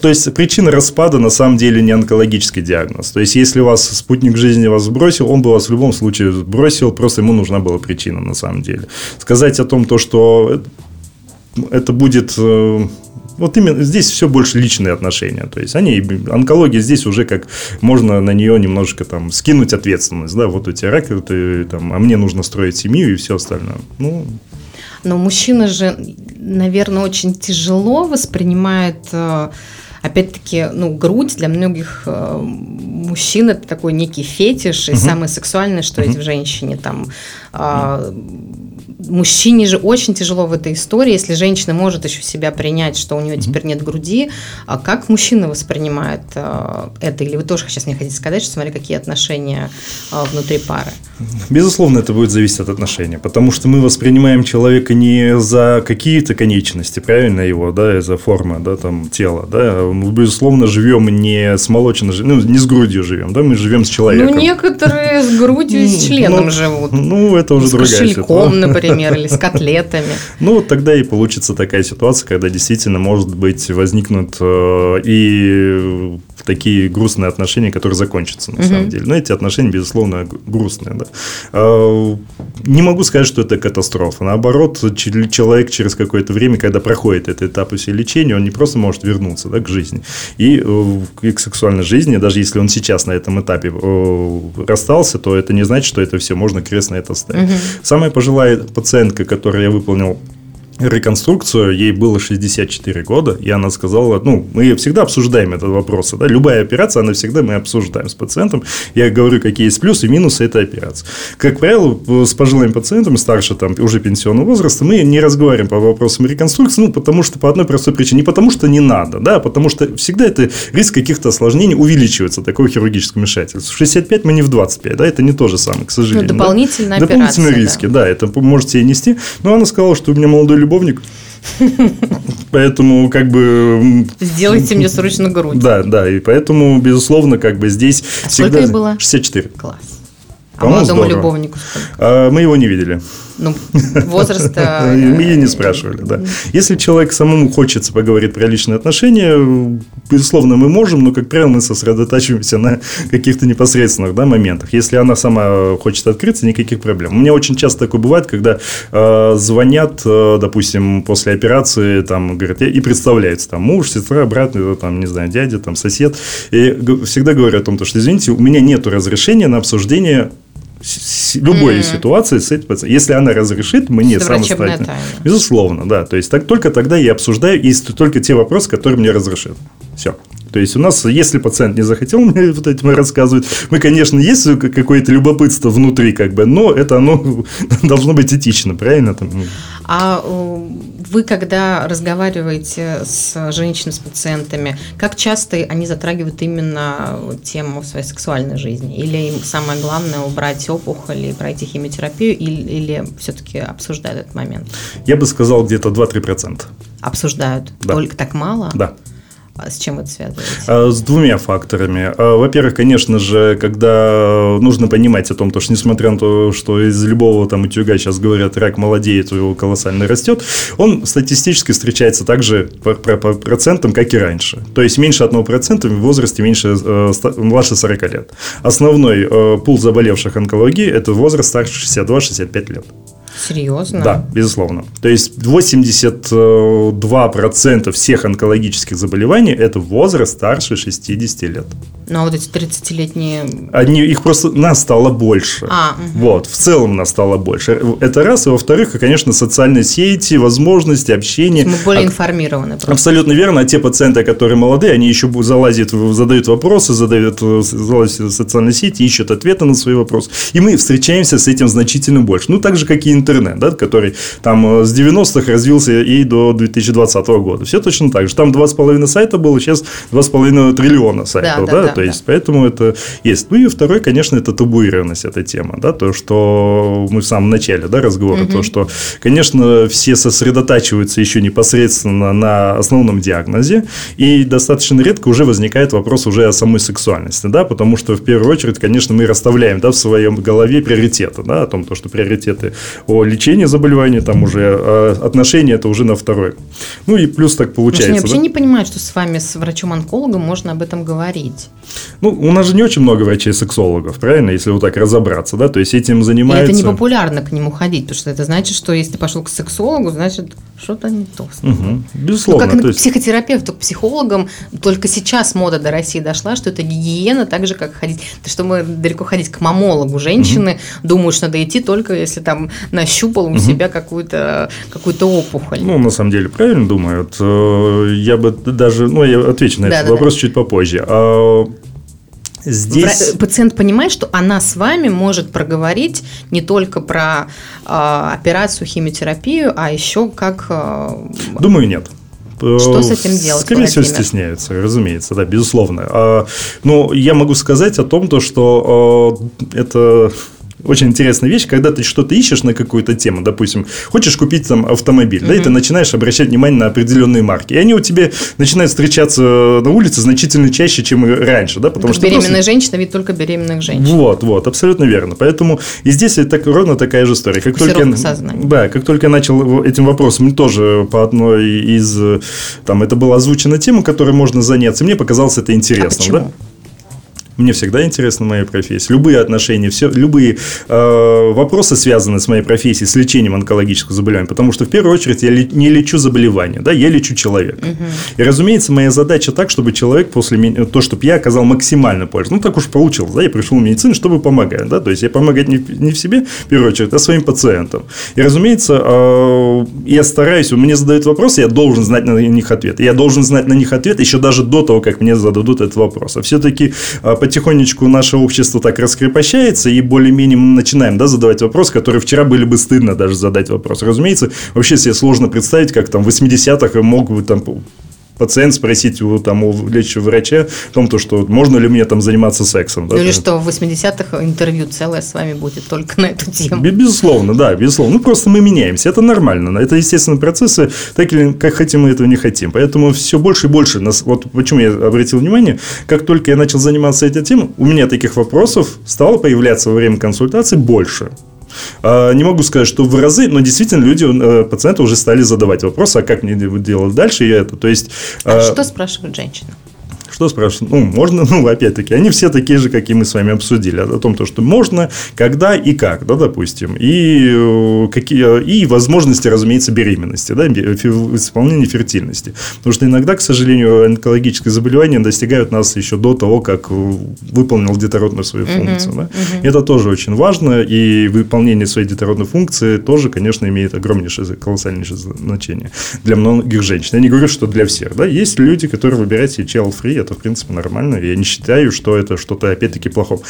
B: то есть причина распада на самом деле не онкологический диагноз. То есть, если вас спутник жизни вас сбросил, он бы вас в любом случае сбросил, просто ему нужна была причина на самом деле. Сказать о том, то, что это будет э, вот именно здесь все больше личные отношения. То есть они, онкология здесь уже как можно на нее немножко там скинуть ответственность. Да, вот у тебя рак, ты, там, а мне нужно строить семью и все остальное. Ну,
A: но мужчина же, наверное, очень тяжело воспринимает э, опять-таки, ну, грудь для многих э, мужчин это такой некий фетиш, и угу. самое сексуальное, что угу. есть в женщине, там, э, мужчине же очень тяжело в этой истории, если женщина может еще себя принять, что у нее mm-hmm. теперь нет груди, а как мужчина воспринимает э, это? Или вы тоже сейчас мне хотите сказать, что смотри, какие отношения э, внутри пары?
B: Безусловно, это будет зависеть от отношений, потому что мы воспринимаем человека не за какие-то конечности, правильно его, да, за формы, да, там, тела, да, мы, безусловно, живем не с молочной, ну, не с грудью живем, да, мы живем с человеком.
A: Ну, некоторые с грудью и с членом ну, живут.
B: Ну, это уже с другая
A: ситуация. например например, или с котлетами.
B: Ну, вот тогда и получится такая ситуация, когда действительно, может быть, возникнут э, и такие грустные отношения, которые закончатся на угу. самом деле. Но эти отношения, безусловно, грустные. Да. А, не могу сказать, что это катастрофа. Наоборот, человек через какое-то время, когда проходит этот этап все лечения, он не просто может вернуться да, к жизни и, э, и к сексуальной жизни. Даже если он сейчас на этом этапе э, расстался, то это не значит, что это все можно крест на это ставить. Угу. Самая пожилая пациентка, которую я выполнил реконструкцию, ей было 64 года, и она сказала, ну, мы всегда обсуждаем этот вопрос, да, любая операция, она всегда мы обсуждаем с пациентом, я говорю, какие есть плюсы и минусы этой операции. Как правило, с пожилыми пациентами, старше там уже пенсионного возраста, мы не разговариваем по вопросам реконструкции, ну, потому что по одной простой причине, не потому что не надо, да, а потому что всегда это риск каких-то осложнений увеличивается, такого хирургического вмешательства. В 65 мы не в 25, да, это не то же самое, к сожалению.
A: Ну, дополнительные
B: да? Дополнительные риски, да. да, это можете и нести, но она сказала, что у меня молодой любовник. Поэтому, как бы...
A: Сделайте мне срочно грудь.
B: Да, да. И поэтому, безусловно, как бы здесь
A: а всегда... сколько ей было?
B: 64.
A: Класс. А молодому любовнику сколько?
B: А, мы его не видели.
A: Ну, возраста...
B: Мы ее не спрашивали, да. Если человек самому хочется поговорить про личные отношения, безусловно, мы можем, но, как правило, мы сосредотачиваемся на каких-то непосредственных да, моментах. Если она сама хочет открыться, никаких проблем. У меня очень часто такое бывает, когда э, звонят, э, допустим, после операции, там, говорят, и представляются, там, муж, сестра, брат, э, там, не знаю, дядя, там, сосед. И всегда говорят о том, что, извините, у меня нет разрешения на обсуждение любой mm. ситуации с этим пациентом. Если она разрешит мне самостоятельно. Безусловно, да. То есть так, только тогда я обсуждаю и только те вопросы, которые мне разрешат. Все. То есть, у нас, если пациент не захотел мне вот этим рассказывать, мы, конечно, есть какое-то любопытство внутри, как бы, но это оно должно быть этично, правильно? Там?
A: А э, вы, когда разговариваете с женщинами, с пациентами, как часто они затрагивают именно тему своей сексуальной жизни? Или им самое главное убрать опухоль и пройти химиотерапию, или, или все-таки обсуждают этот момент?
B: Я бы сказал, где-то 2-3%.
A: Обсуждают? Да. Только так мало?
B: Да.
A: А с чем это связываете? А,
B: с двумя факторами. А, во-первых, конечно же, когда нужно понимать о том, что несмотря на то, что из любого там утюга сейчас говорят, рак молодеет, его колоссально растет, он статистически встречается также по, по, процентам, как и раньше. То есть меньше 1% в возрасте меньше, э, младше 40 лет. Основной э, пул заболевших онкологией – это возраст старше 62-65 лет.
A: Серьезно?
B: Да, безусловно. То есть 82% всех онкологических заболеваний – это возраст старше 60 лет.
A: Ну, а вот эти 30-летние...
B: Они, их просто нас стало больше.
A: А, угу.
B: Вот, в целом нас стало больше. Это раз. И во-вторых, конечно, социальные сети, возможности общения.
A: Мы более а, информированы.
B: Просто. Абсолютно верно. А те пациенты, которые молодые, они еще залазят, задают вопросы, задают, залазят в социальные сети, ищут ответы на свои вопросы. И мы встречаемся с этим значительно больше. Ну, так же, как и интернет, да, который там э, с 90-х развился и до 2020 года. Все точно так же. Там 2,5 сайта было, сейчас 2,5 триллиона сайтов. Да, да, да, то есть, поэтому это есть. Ну и второй, конечно, это табуированность этой темы, да, то, что мы в самом начале, да, разговора, угу. то, что, конечно, все сосредотачиваются еще непосредственно на основном диагнозе, и достаточно редко уже возникает вопрос уже о самой сексуальности, да, потому что в первую очередь, конечно, мы расставляем, да, в своем голове приоритеты, да, о том, то, что приоритеты о лечении заболевания, там уже а отношения это уже на второй. Ну и плюс так получается.
A: Они вообще да? не понимают, что с вами, с врачом-онкологом можно об этом говорить.
B: Ну, у нас же не очень много врачей-сексологов, правильно, если вот так разобраться, да, то есть этим занимаются...
A: И это не популярно к нему ходить, потому что это значит, что если ты пошел к сексологу, значит, что-то не то.
B: Угу. Безусловно.
A: Ну, как то есть... психотерапевту, к психологам, только сейчас мода до России дошла, что это гигиена, так же, как ходить, то, что мы далеко ходить к мамологу. Женщины угу. думают, что надо идти только если там нащупал у угу. себя какую-то какую опухоль.
B: Ну, на самом деле, правильно думают. Э, я бы даже, ну, я отвечу на да, этот да, вопрос да. чуть попозже.
A: Здесь... Пациент понимает, что она с вами может проговорить не только про э, операцию, химиотерапию, а еще как... Э,
B: Думаю, нет.
A: Что с этим делать?
B: Скорее всего, стесняются, разумеется, да, безусловно. А, но я могу сказать о том, то, что а, это очень интересная вещь, когда ты что-то ищешь на какую-то тему, допустим, хочешь купить там автомобиль, mm-hmm. да, и ты начинаешь обращать внимание на определенные марки, и они у тебя начинают встречаться на улице значительно чаще, чем раньше, да, потому
A: как что беременная просто... женщина ведь только беременных женщин.
B: Вот, вот, абсолютно верно. Поэтому и здесь это так, ровно такая же история. Как только, сознания. да, как только я начал этим вопросом, мне тоже по одной из, там, это была озвучена тема, которой можно заняться, мне показалось это интересным, а да. Мне всегда интересна моя профессия. Любые отношения, все, любые э, вопросы, связанные с моей профессией, с лечением онкологического заболевания. Потому что, в первую очередь, я не лечу заболевания, да, я лечу человека. Угу. И, разумеется, моя задача так, чтобы человек после меня, то, чтобы я оказал максимально пользу. Ну, так уж получилось, да, я пришел в медицину, чтобы помогать, да, то есть, я помогать не, не в себе, в первую очередь, а своим пациентам. И, разумеется, э, я стараюсь, мне задают вопросы, я должен знать на них ответ. Я должен знать на них ответ еще даже до того, как мне зададут этот вопрос. А все-таки э, потихонечку наше общество так раскрепощается, и более-менее начинаем да, задавать вопросы, которые вчера были бы стыдно даже задать вопрос. Разумеется, вообще себе сложно представить, как там в 80-х мог бы там пациент спросить у, там, у лечащего врача о том, то, что можно ли мне там заниматься сексом.
A: Да, Или что в 80-х интервью целое с вами будет только на эту тему.
B: Безусловно, да, безусловно. Ну, просто мы меняемся, это нормально. Это естественные процессы, так или как хотим, мы этого не хотим. Поэтому все больше и больше нас... Вот почему я обратил внимание, как только я начал заниматься темой, у меня таких вопросов стало появляться во время консультации больше. А, не могу сказать, что в разы, но действительно люди, э, пациенты уже стали задавать вопросы, а как мне делать дальше и это. То есть,
A: а, а что спрашивают женщины?
B: Что спрашивают? Ну, можно, ну, опять-таки, они все такие же, как и мы с вами обсудили, о том, то, что можно, когда и как, да, допустим, и, э, какие, и возможности, разумеется, беременности, да, исполнения фертильности. Потому что иногда, к сожалению, онкологические заболевания достигают нас еще до того, как выполнил детородную свою функцию. Uh-huh, да? uh-huh. Это тоже очень важно, и выполнение своей детородной функции тоже, конечно, имеет огромнейшее, колоссальнейшее значение для многих женщин. Я не говорю, что для всех. Да? Есть люди, которые выбирают себе child-free, это, в принципе, нормально. Я не считаю, что это что-то, опять-таки, плохое.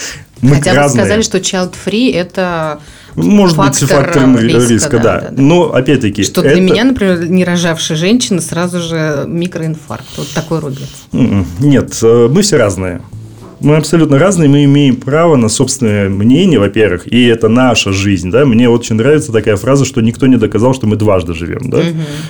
A: Мы Хотя разные. вы сказали, что child-free – это
B: может фактор быть фактором риска, риска да, да. да, да. Но опять-таки.
A: Что это... для меня, например, не рожавшая женщина сразу же микроинфаркт. Вот такой рубец.
B: М-м. Нет, э, мы все разные мы абсолютно разные, мы имеем право на собственное мнение, во-первых, и это наша жизнь, да, мне очень нравится такая фраза, что никто не доказал, что мы дважды живем, да, угу.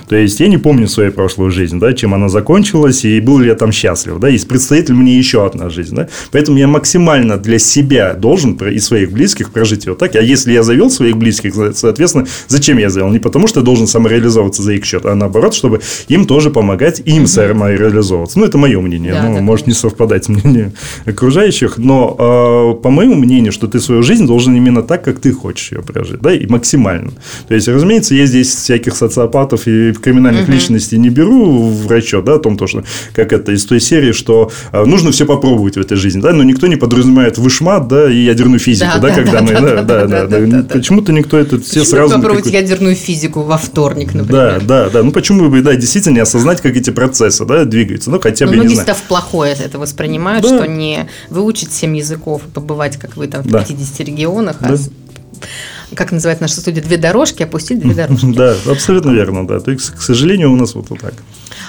B: то есть я не помню свою прошлую жизнь, да, чем она закончилась, и был ли я там счастлив, да, и предстоит ли мне еще одна жизнь, да, поэтому я максимально для себя должен и своих близких прожить ее так, а если я завел своих близких, соответственно, зачем я завел? Не потому, что я должен самореализовываться за их счет, а наоборот, чтобы им тоже помогать, им самореализовываться, ну, это мое мнение, да, ну, может не совпадать мнение окружающих, но э, по моему мнению, что ты свою жизнь должен именно так, как ты хочешь ее прожить, да, и максимально. То есть, разумеется, я здесь всяких социопатов и криминальных угу. личностей не беру в расчет, да, о том, то, что, как это из той серии, что э, нужно все попробовать в этой жизни, да, но никто не подразумевает вышмат, да, и ядерную физику, да, да, да когда да, мы, да, да, да, да, да, почему-то никто это все сразу...
A: попробовать ядерную физику во вторник, например.
B: Да, да, да, ну почему бы, да, действительно не осознать, как эти процессы, да, двигаются, ну хотя бы,
A: ну, не знаю. в плохое это воспринимают, что не выучить 7 языков, побывать, как вы там в да. 50 регионах, а да. а как называется наша студия, две дорожки, опустить две дорожки.
B: Да, абсолютно верно, да. То есть, к сожалению, у нас вот, вот так.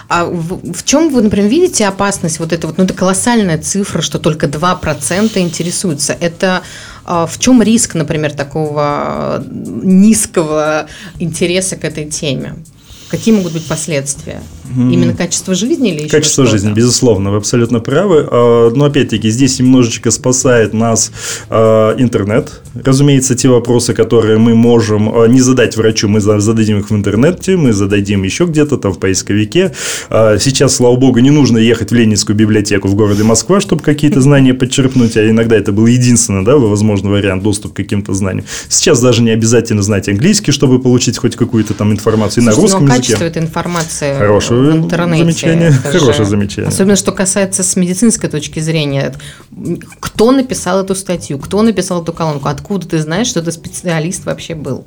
A: А в, в чем вы, например, видите опасность вот это вот, ну это колоссальная цифра, что только 2% интересуются. Это а, в чем риск, например, такого низкого интереса к этой теме? Какие могут быть последствия? Именно качество жизни или еще
B: Качество
A: что-то?
B: жизни, безусловно, вы абсолютно правы. А, Но опять-таки здесь немножечко спасает нас а, интернет. Разумеется, те вопросы, которые мы можем а, не задать врачу, мы за- зададим их в интернете, мы зададим еще где-то там в поисковике. Сейчас, слава богу, не нужно ехать в Ленинскую библиотеку в городе Москва, чтобы какие-то знания подчерпнуть, а иногда это был единственный, да, возможный вариант доступ к каким-то знаниям. Сейчас даже не обязательно знать английский, чтобы получить хоть какую-то там информацию и на
A: Слушайте,
B: русском языке.
A: качество этой информации
B: Хорошее
A: интернете.
B: замечание,
A: это
B: хорошее замечание.
A: Особенно, что касается с медицинской точки зрения. Кто написал эту статью, кто написал эту колонку, откуда ты знаешь, что это специалист вообще был?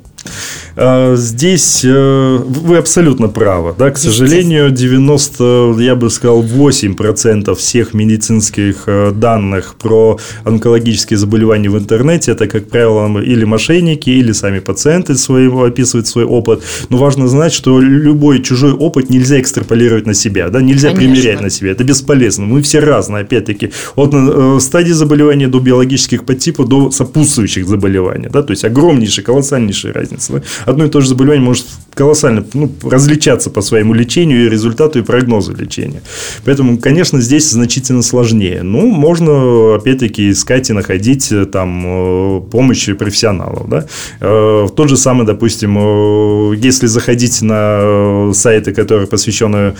B: А, Здесь э, вы абсолютно правы. Да? К сожалению, 90, я бы сказал, 8% всех медицинских э, данных про онкологические заболевания в интернете это, как правило, или мошенники, или сами пациенты своего описывают свой опыт. Но важно знать, что любой чужой опыт нельзя экстраполировать на себя, да? нельзя
A: Конечно.
B: примерять на себя. Это бесполезно. Мы все разные, опять-таки. От э, стадии заболевания до биологических подтипов, до сопутствующих заболеваний. Да? То есть огромнейшая, колоссальнейшая разница. Да. Одно и то же заболевание может колоссально ну, различаться по своему лечению и результату и прогнозу лечения. Поэтому, конечно, здесь значительно сложнее. Ну, можно, опять-таки, искать и находить э, там э, помощь профессионалов. Да? Э, Тот же самый, допустим, если заходить на сайты, которые посвящены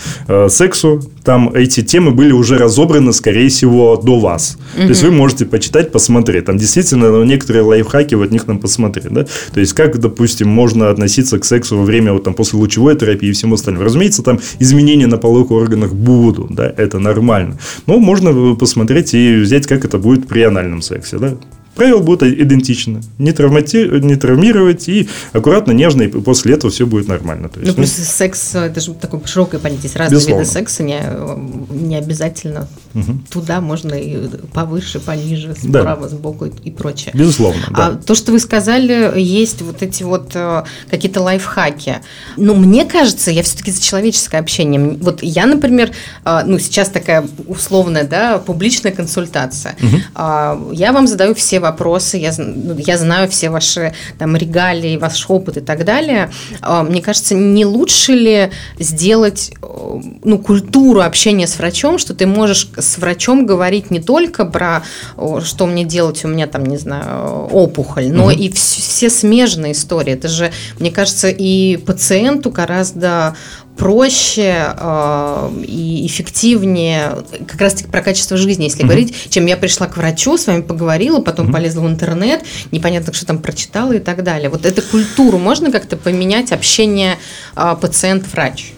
B: сексу, там эти темы были уже разобраны, скорее всего, до вас. То есть вы можете почитать, посмотреть. Там действительно ну, некоторые лайфхаки вот них нам посмотреть. Да? То есть как, допустим, можно относиться к сексу во время вот, там, после лучевой терапии и всему остальному. Разумеется, там изменения на половых органах будут, да, это нормально. Но можно посмотреть и взять, как это будет при анальном сексе. Да? Правила будут идентичны. Не, травмати- не травмировать и аккуратно, нежно, и после этого все будет нормально. То
A: Ну,
B: есть,
A: плюс секс, это же такое широкое понятие. Разные
B: Безусловно.
A: виды секса, не, не обязательно туда можно и повыше, пониже,
B: Да.
A: справа, сбоку и, прочее.
B: безусловно, да.
A: А то, что вы сказали, есть вот эти вот э, какие-то лайфхаки. Ну, мне кажется, я все-таки за человеческое общение. Вот я, например, э, ну, сейчас такая условная, да, публичная консультация. А, Я вам задаю все вопросы, я, ну, я знаю все ваши там регалии, ваш опыт и так далее. А, Мне кажется, не лучше ли сделать э, ну, культуру общения с врачом, что ты можешь с врачом говорить не только про что мне делать, у меня там, не знаю, опухоль, но и вс- все смежные истории. Это же, мне кажется, и пациенту гораздо проще э, и эффективнее как раз таки про качество жизни, если говорить, чем я пришла к врачу, с вами поговорила, потом полезла в интернет, непонятно, что там прочитала и так далее. Вот эту культуру можно как-то поменять, общение э, пациент-врач?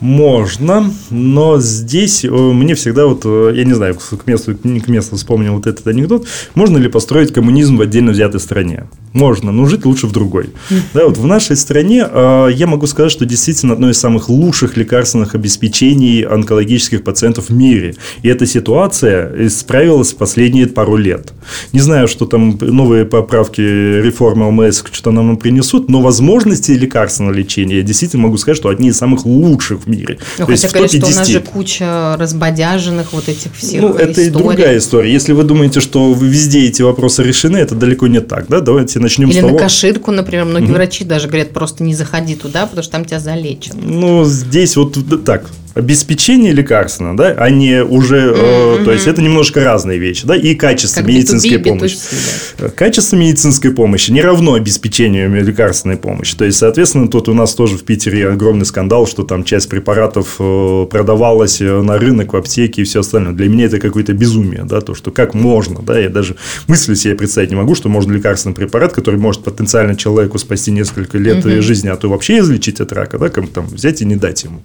B: Можно, но здесь э, мне всегда вот, э, я не знаю, к месту, к месту вспомнил вот этот анекдот, можно ли построить коммунизм в отдельно взятой стране? Можно, но жить лучше в другой. Да, вот в нашей стране э, я могу сказать, что действительно одно из самых лучших лекарственных обеспечений онкологических пациентов в мире. И эта ситуация исправилась в последние пару лет. Не знаю, что там новые поправки реформы ОМС что-то нам принесут, но возможности лекарственного лечения, я действительно могу сказать, что одни из самых лучших в мире.
A: Ну,
B: То есть
A: хотя говорят,
B: топе
A: что у нас
B: 10.
A: же куча разбодяженных вот этих всех
B: Ну, это и другая история. Если вы думаете, что везде эти вопросы решены, это далеко не так. Да? Давайте начнем
A: Или
B: с
A: на
B: того.
A: каширку, например, многие врачи даже говорят, просто не заходи туда, потому что там тебя залечат.
B: Ну, здесь вот так. Обеспечение лекарственно, да, а не уже, э, то есть это немножко разные вещи, да, и качество
A: Как
B: медицинской
A: B2B,
B: помощи.
A: B2C,
B: Э, Качество медицинской помощи не равно обеспечению лекарственной помощи. То есть, соответственно, тут у нас тоже в Питере огромный скандал, что там часть препаратов э, продавалась э, на рынок, в аптеке и все остальное. Для меня это какое-то безумие, да, то, что как можно, да, я даже мысли себе представить не могу, что можно лекарственный препарат, который может потенциально человеку спасти несколько лет э, жизни, а то вообще излечить от рака, да, кому там взять и не дать ему.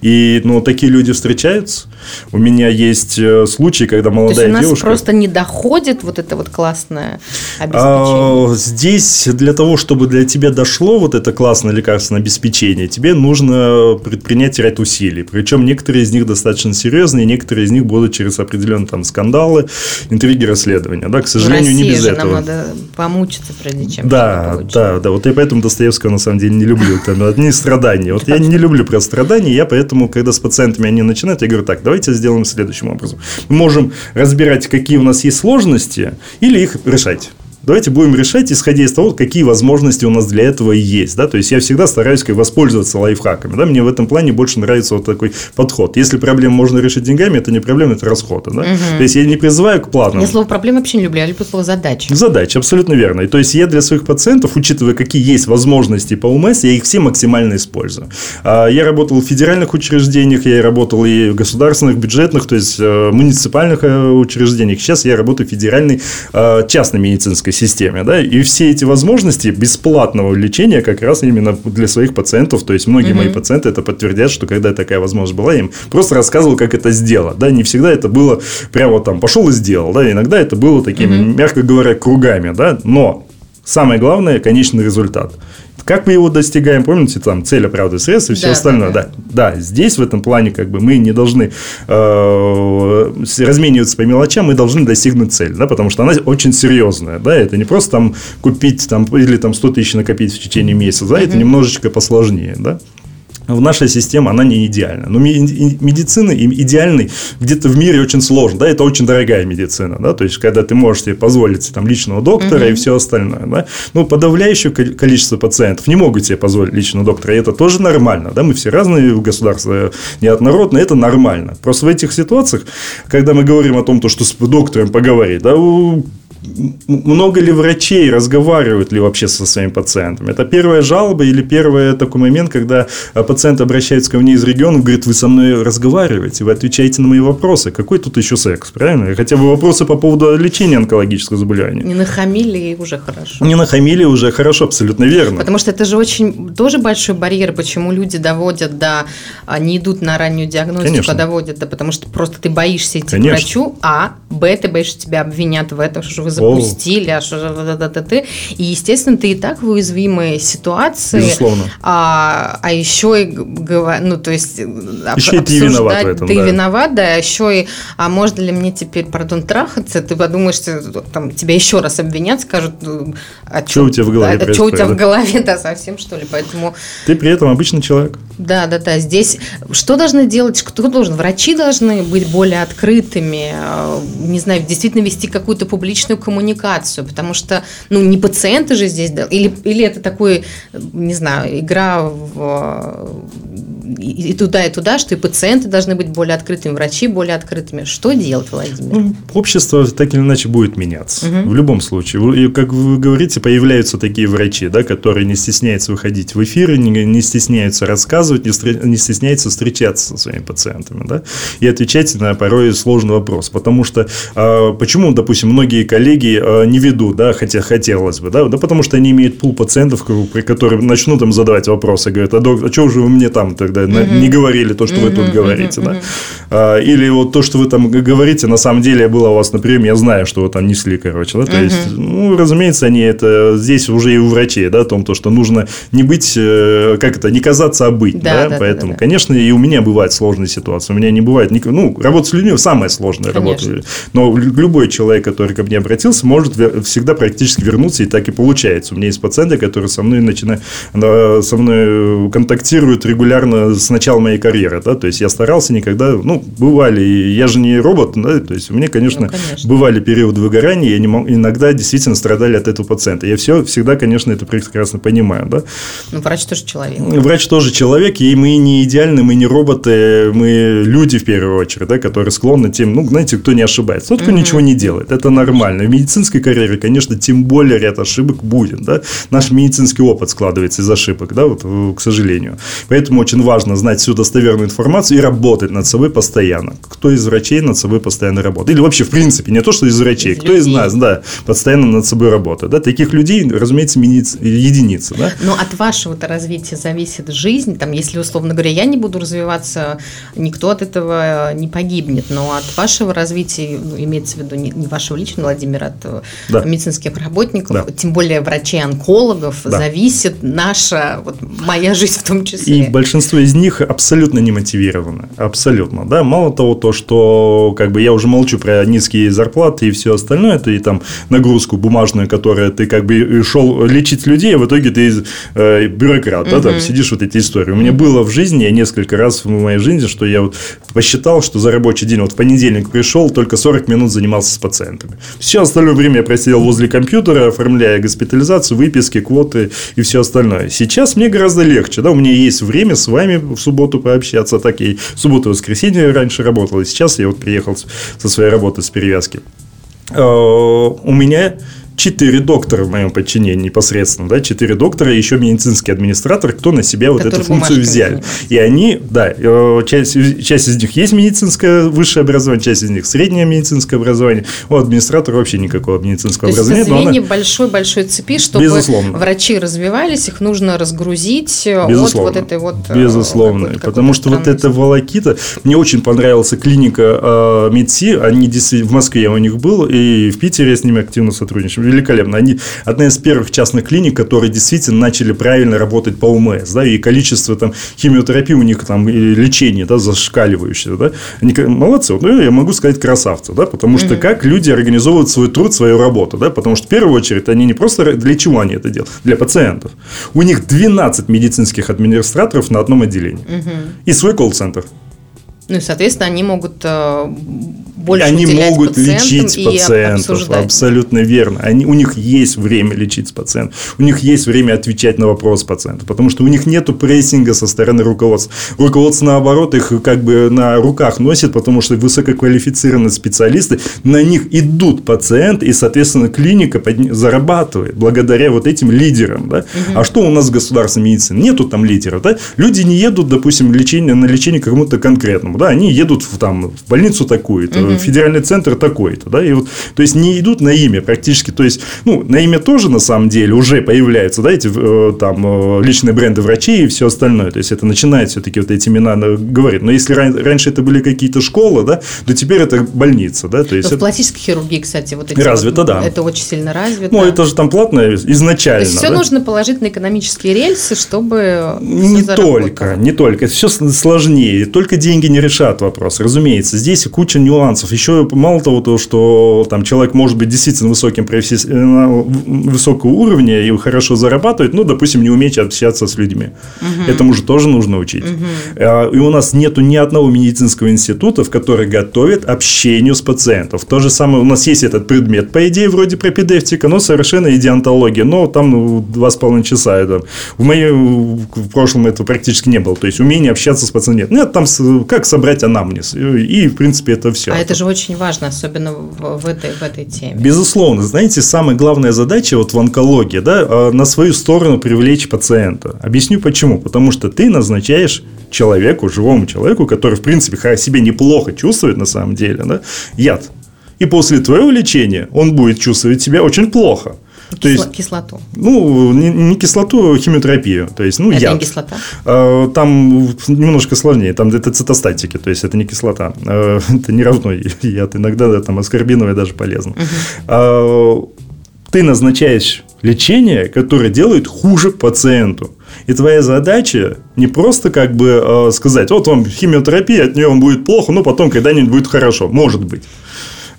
B: И, ну, такие люди встречаются. У меня есть э, случаи, когда
A: То
B: молодая
A: есть у нас
B: девушка...
A: просто не доходит вот это вот классное обеспечение.
B: А, Здесь для того, чтобы для тебя дошло вот это классное лекарственное обеспечение, тебе нужно предпринять ряд усилий. Причем некоторые из них достаточно серьезные, некоторые из них будут через определенные там скандалы, интриги, расследования. Да, к сожалению, не без
A: же
B: этого.
A: нам надо помучиться, прежде чем
B: Да, да, да. Вот я поэтому Достоевского на самом деле не люблю. Там одни страдания. Вот я не люблю про страдания. Я поэтому, когда с пациентами они начинают, я говорю, так, давайте сделаем следующим образом. Мы можем разбирать, какие у нас есть сложности, или их решать. Давайте будем решать, исходя из того, какие возможности у нас для этого есть. Да? То есть, я всегда стараюсь как, воспользоваться лайфхаками. Да? Мне в этом плане больше нравится вот такой подход. Если проблему можно решить деньгами, это не проблема, это расходы. Да? Угу. То есть, я не призываю к планам.
A: Я слово проблема вообще не люблю, я люблю слово задача.
B: Задача, абсолютно верно. И то есть, я для своих пациентов, учитывая, какие есть возможности по УМС, я их все максимально использую. А, я работал в федеральных учреждениях, я работал и в государственных, бюджетных, то есть, э, муниципальных э, учреждениях. Сейчас я работаю в федеральной э, частной медицинской системе. Да? И все эти возможности бесплатного лечения как раз именно для своих пациентов. То есть, многие угу. мои пациенты это подтвердят, что когда такая возможность была, я им просто рассказывал, как это сделать. Да? Не всегда это было прямо там пошел и сделал. Да? Иногда это было такими, угу. мягко говоря, кругами. Да? Но самое главное – конечный результат. Как мы его достигаем, помните, там цель оправдывает средства и все да, остальное. Да, да. да, здесь в этом плане как бы мы не должны э, размениваться по мелочам, мы должны достигнуть цель, да, потому что она очень серьезная, да, это не просто там купить там или там 100 тысяч накопить в течение месяца, да, это немножечко посложнее, да в нашей системе она не идеальна. Но медицина идеальной где-то в мире очень сложно. Да? Это очень дорогая медицина. Да? То есть, когда ты можешь себе позволить там, личного доктора угу. и все остальное. Да? Ну, подавляющее количество пациентов не могут себе позволить личного доктора. И это тоже нормально. Да? Мы все разные в государстве неоднородные. Это нормально. Просто в этих ситуациях, когда мы говорим о том, что с доктором поговорить, да, много ли врачей разговаривают ли вообще со своими пациентами? Это первая жалоба или первый такой момент, когда а, пациент обращается ко мне из региона, говорит, вы со мной разговариваете, вы отвечаете на мои вопросы. Какой тут еще секс, правильно? Хотя бы вопросы по поводу лечения онкологического заболевания.
A: Не нахамили и уже хорошо.
B: Не нахамили уже хорошо, абсолютно верно.
A: Потому что это же очень тоже большой барьер, почему люди доводят до, не идут на раннюю диагностику, Конечно. а доводят до, потому что просто ты боишься идти Конечно. к врачу, а, б, ты боишься, тебя обвинят в этом, что вы запустили, а что же И, естественно, ты и так в уязвимой ситуации.
B: Безусловно.
A: А, а еще и ну, то есть
B: еще и ты виноват в этом.
A: Ты да. виноват, да, а еще и, а можно ли мне теперь, пардон, трахаться? Ты подумаешь, там тебя еще раз обвинят, скажут,
B: «Ну, а что у тебя в голове
A: да, Что у тебя в голове, да, совсем что ли, поэтому...
B: Ты при этом обычный человек.
A: Да, да, да, здесь что должны делать, кто должен? Врачи должны быть более открытыми, э, не знаю, действительно вести какую-то публичную коммуникацию, потому что, ну, не пациенты же здесь, или, или это такой, не знаю, игра в, и, и туда, и туда, что и пациенты должны быть более открытыми, врачи более открытыми. Что делать, Владимир? Ну,
B: общество так или иначе будет меняться. Угу. В любом случае. И, как вы говорите, появляются такие врачи, да, которые не стесняются выходить в эфиры, не, не стесняются рассказывать, не, не стесняются встречаться со своими пациентами, да, и отвечать на порой сложный вопрос. Потому что, а, почему, допустим, многие коллеги а, не ведут, да, хотя хотелось бы, да, да потому что они имеют пул пациентов, при которым начнут им задавать вопросы, говорят, а, док, а что же вы мне там тогда угу. не говорили то, что угу, вы тут говорите, угу, да, а, или вот то, что вы там говорите, на самом деле было у вас на приеме, я знаю, что вы там несли, короче, да, то угу. есть, ну, разумеется, они это здесь уже и у врачей, да, о том, то, что нужно не быть, э, как это, не казаться, а быть, да, да, да поэтому, да, да. конечно, и у меня бывают сложные ситуации, у меня не бывает, ну, работа с людьми самая сложная конечно. работа, но любой человек, который ко мне обратился, может всегда практически вернуться, и так и получается. У меня есть пациенты, которые со мной начинают, со мной контактируют регулярно с начала моей карьеры, да, то есть я старался никогда, ну, бывали, я же не робот, да, то есть у меня, конечно, ну, конечно. бывали периоды выгорания, я не мог, иногда действительно страдали от этого пациента. Я все всегда, конечно, это прекрасно понимаю, да.
A: Ну, врач тоже человек.
B: Врач тоже человек, и мы не идеальны, мы не роботы, мы люди в первую очередь, да, которые склонны тем, ну, знаете, кто не ошибается, тот, кто угу. ничего не делает, это нормально. В медицинской карьере, конечно, тем более ряд ошибок будет, да. Наш медицинский опыт складывается из ошибок, да, вот, к сожалению. Поэтому очень важно знать всю достоверную информацию и работать над собой постоянно. Кто из врачей над собой постоянно работает? Или вообще, в принципе, не то, что из врачей, из кто людей. из нас, да, постоянно над собой работает. Да? Таких людей, разумеется, единицы. Да?
A: Но от вашего-то развития зависит жизнь. Там, если, условно говоря, я не буду развиваться, никто от этого не погибнет. Но от вашего развития, ну, имеется в виду не вашего личного, Владимира, от э, да. медицинских работников, да. тем более врачей-онкологов, да. зависит наша, вот моя жизнь в том числе.
B: И большинство из них абсолютно не мотивированы. Абсолютно, да. Мало того, то, что как бы я уже молчу про низкие зарплаты и все остальное, это и там нагрузку бумажную, которая ты как бы шел лечить людей, а в итоге ты э, бюрократ, угу. да, там сидишь вот эти истории. У меня было в жизни несколько раз в моей жизни, что я вот посчитал, что за рабочий день, вот в понедельник пришел, только 40 минут занимался с пациентами. Все остальное время я просидел возле компьютера, оформляя госпитализацию, выписки, квоты и все остальное. Сейчас мне гораздо легче, да, у меня есть время с вами в субботу пообщаться, так и в субботу и воскресенье раньше работал, и сейчас я вот приехал со своей работы с перевязки. Э, у меня четыре доктора в моем подчинении непосредственно, да, четыре доктора и еще медицинский администратор, кто на себя вот эту функцию взяли. И они, да, э, часть, часть из них есть медицинское высшее образование, часть из них среднее медицинское образование. У администратора вообще никакого медицинского
A: То
B: образования.
A: То есть, большой-большой цепи, чтобы Безусловно. врачи развивались, их нужно разгрузить э, Безусловно. от вот этой вот...
B: Э, Безусловно. Какой потому что вот эта волокита... Мне очень понравилась клиника э, Медси, они действительно... В Москве я у них был, и в Питере я с ними активно сотрудничаю великолепно. Они одна из первых частных клиник, которые действительно начали правильно работать по УМС, да, и количество там химиотерапии у них там и лечения, да, зашкаливающее, да. Они молодцы, вот, ну, я могу сказать красавцы, да, потому что как люди организовывают свой труд, свою работу, да, потому что в первую очередь они не просто для чего они это делают, для пациентов. У них 12 медицинских администраторов на одном отделении и свой колл-центр.
A: Ну и, соответственно, они могут э, больше
B: Они могут лечить пациентов, обсуждать. абсолютно верно. Они, у них есть время лечить пациентов, у них есть время отвечать на вопрос пациента, потому что у них нет прессинга со стороны руководства. Руководство, наоборот, их как бы на руках носит, потому что высококвалифицированные специалисты, на них идут пациенты, и, соответственно, клиника зарабатывает благодаря вот этим лидерам. Да? Угу. А что у нас в государственной медицине? Нету там лидеров. Да? Люди не едут, допустим, лечение, на лечение к кому-то конкретному. Да? Они едут в, там, в больницу такую-то, угу федеральный центр такой-то, да, и вот, то есть не идут на имя практически, то есть, ну, на имя тоже на самом деле уже появляются, да, эти э, там э, личные бренды врачей и все остальное, то есть это начинает все-таки вот эти имена говорить, но если раньше это были какие-то школы, да, то теперь это больница, да, то есть.
A: Но это... в пластической хирургии, кстати, вот эти
B: развито,
A: вот,
B: да,
A: это очень сильно развито.
B: Ну, это же там платное изначально. То есть
A: все да? нужно положить на экономические рельсы, чтобы
B: не только, не только, это все сложнее, только деньги не решат вопрос, разумеется, здесь куча нюансов, еще мало того, то, что там человек может быть действительно высоким профессионалом, высокого уровня и хорошо зарабатывает, ну, допустим, не уметь общаться с людьми. Угу. Этому же тоже нужно учить. Угу. И у нас нету ни одного медицинского института, в который готовит общению с пациентом. То же самое, у нас есть этот предмет, по идее, вроде пропедевтика, но совершенно идеонтология. Но там ну, два с половиной часа. Это. В моем в прошлом это практически не было. То есть, умение общаться с пациентом нет. Нет, там как собрать анамнез. И, в принципе, это все.
A: А это же очень важно, особенно в, в, этой, в этой теме.
B: Безусловно. Знаете, самая главная задача вот в онкологии, да, а, на свою сторону привлечь пациента. Объясню почему. Потому что ты назначаешь человеку, живому человеку, который, в принципе, себя неплохо чувствует на самом деле, да, яд. И после твоего лечения он будет чувствовать себя очень плохо.
A: То есть, кислоту.
B: Ну, не, не кислоту, а химиотерапию. То есть, ну,
A: это
B: яд.
A: не кислота?
B: А, там немножко сложнее. Там это цитостатики, то есть, это не кислота. А, это не равно яд. Иногда да, там аскорбиновое даже полезно. Угу. Ты назначаешь лечение, которое делает хуже пациенту. И твоя задача не просто как бы сказать, вот вам химиотерапия, от нее вам будет плохо, но потом когда-нибудь будет хорошо. Может быть.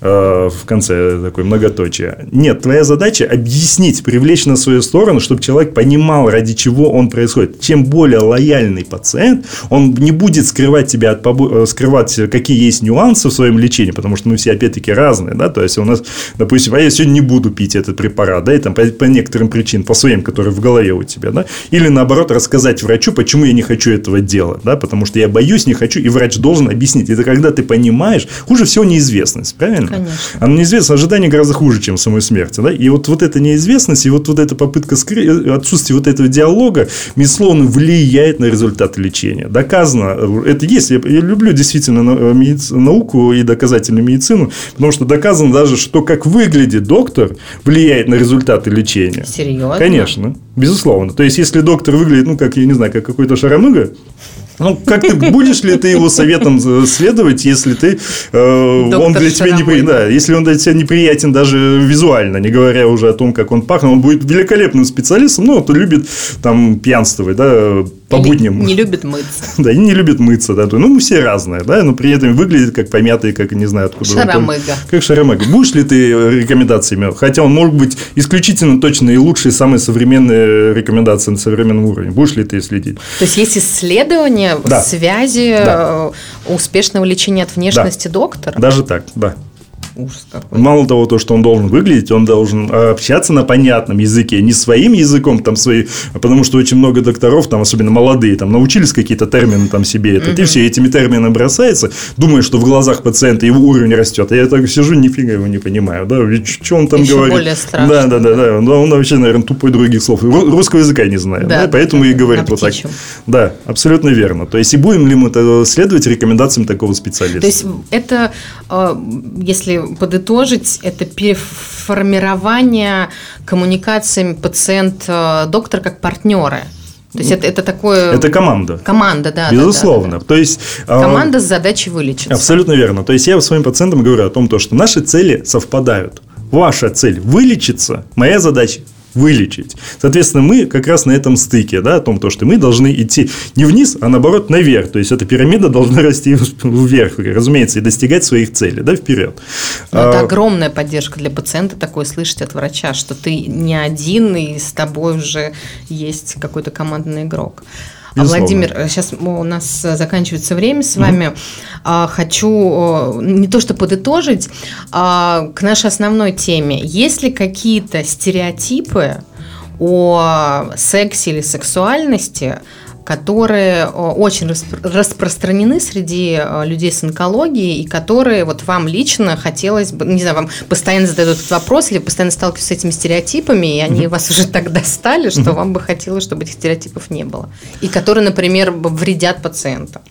B: Э, в конце такой многоточие. Нет, твоя задача объяснить, привлечь на свою сторону, чтобы человек понимал, ради чего он происходит. Чем более лояльный пациент, он не будет скрывать тебя от. Э, скрывать, какие есть нюансы в своем лечении, потому что мы все опять-таки разные, да, то есть у нас, допустим, а я сегодня не буду пить этот препарат, да, и там по, по некоторым причинам, по своим, которые в голове у тебя, да, или наоборот рассказать врачу, почему я не хочу этого делать, да, потому что я боюсь, не хочу, и врач должен объяснить. Это когда ты понимаешь, хуже всего неизвестность, правильно?
A: Конечно.
B: А неизвестность ожидание гораздо хуже, чем самой смерти. Да? И вот, вот эта неизвестность, и вот, вот эта попытка скрыть, отсутствие вот этого диалога, безусловно, влияет на результаты лечения. Доказано, это есть. Я, я люблю действительно медици, науку и доказательную медицину, потому что доказано даже, что как выглядит доктор, влияет на результаты лечения.
A: Серьезно?
B: Конечно. Безусловно. То есть, если доктор выглядит, ну, как, я не знаю, как какой-то шаромыга, ну, как ты будешь ли ты его советом следовать, если ты э, он для тебя не да, если он для тебя неприятен даже визуально, не говоря уже о том, как он пахнет, он будет великолепным специалистом, но он любит там пьянствовать, да, по
A: Или
B: будням.
A: Не любит мыться.
B: Да, и не любит мыться, да. Ну, мы все разные, да, но при этом выглядит как помятый, как не знаю откуда.
A: Шаромыга.
B: Как шаромыга. Будешь ли ты рекомендациями? Хотя он может быть исключительно точно и лучшие, самые современные рекомендации на современном уровне. Будешь ли ты следить?
A: То есть есть исследования
B: Да.
A: связи
B: Да.
A: э, успешного лечения от внешности доктора?
B: Даже так, да.
A: Ужас какой.
B: Мало того, то, что он должен выглядеть, он должен э, общаться на понятном языке, не своим языком, там, свои, а потому что очень много докторов, там, особенно молодые, там, научились какие-то термины там себе, это, и все этими терминами бросается, думая, что в глазах пациента его уровень растет, а я так сижу, нифига его не понимаю, да, что он там
A: Еще
B: говорит.
A: более страшно.
B: Да, да, да, да, он, он вообще, наверное, тупой других слов, Ру- русского языка не знает,
A: Да,
B: да, поэтому
A: да,
B: и говорит вот так. Да, абсолютно верно. То есть, и будем ли мы это следовать рекомендациям такого специалиста?
A: То есть это, э, если подытожить, это переформирование коммуникациями пациент-доктор как партнеры. То есть это, это такое...
B: это команда.
A: команда, да. да, да,
B: Безусловно.
A: да.
B: То есть а,
A: Команда с задачей вылечиться.
B: Абсолютно верно. То есть я своим пациентам говорю о том, то, что наши цели совпадают. Ваша цель вылечиться, моя задача вылечить. Соответственно, мы как раз на этом стыке, да, о том, то, что мы должны идти не вниз, а наоборот наверх. То есть, эта пирамида должна расти вверх, разумеется, и достигать своих целей, да, вперед.
A: Но это
B: А,
A: огромная поддержка для пациента такое слышать от врача, что ты не один, и с тобой уже есть какой-то командный игрок. А,
B: Безусловно.
A: Владимир, сейчас у нас э, заканчивается время с вами. А, Хочу э, не то что подытожить, а к нашей основной теме. Есть ли какие-то стереотипы о сексе или сексуальности, которые э, очень распро- распространены среди э, людей с онкологией и которые вот вам лично хотелось бы, не знаю, вам постоянно задают этот вопрос или постоянно сталкиваются с этими стереотипами, и они вас уже так достали, что вам бы хотелось, чтобы этих стереотипов не было. И которые, например, вредят пациентам.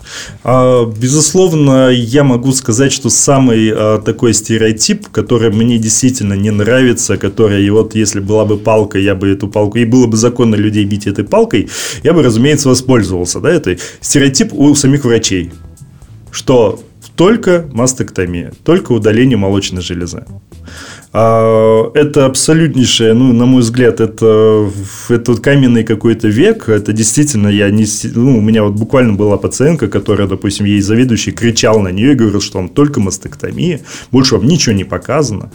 B: А, Безусловно, я могу сказать, что самый а, такой стереотип, который мне действительно не нравится, который, и вот если была бы палка, я бы эту палку, и было бы законно людей бить этой палкой, я бы, разумеется, воспользовался, да, этой стереотип у самих врачей, что только мастектомия, только удаление молочной железы. А, Это абсолютнейшее, ну, на мой взгляд, это, это вот каменный какой-то век. Это действительно, я не, ну, у меня вот буквально была пациентка, которая, допустим, ей заведующий кричал на нее и говорил, что он только мастектомия, больше вам ничего не показано.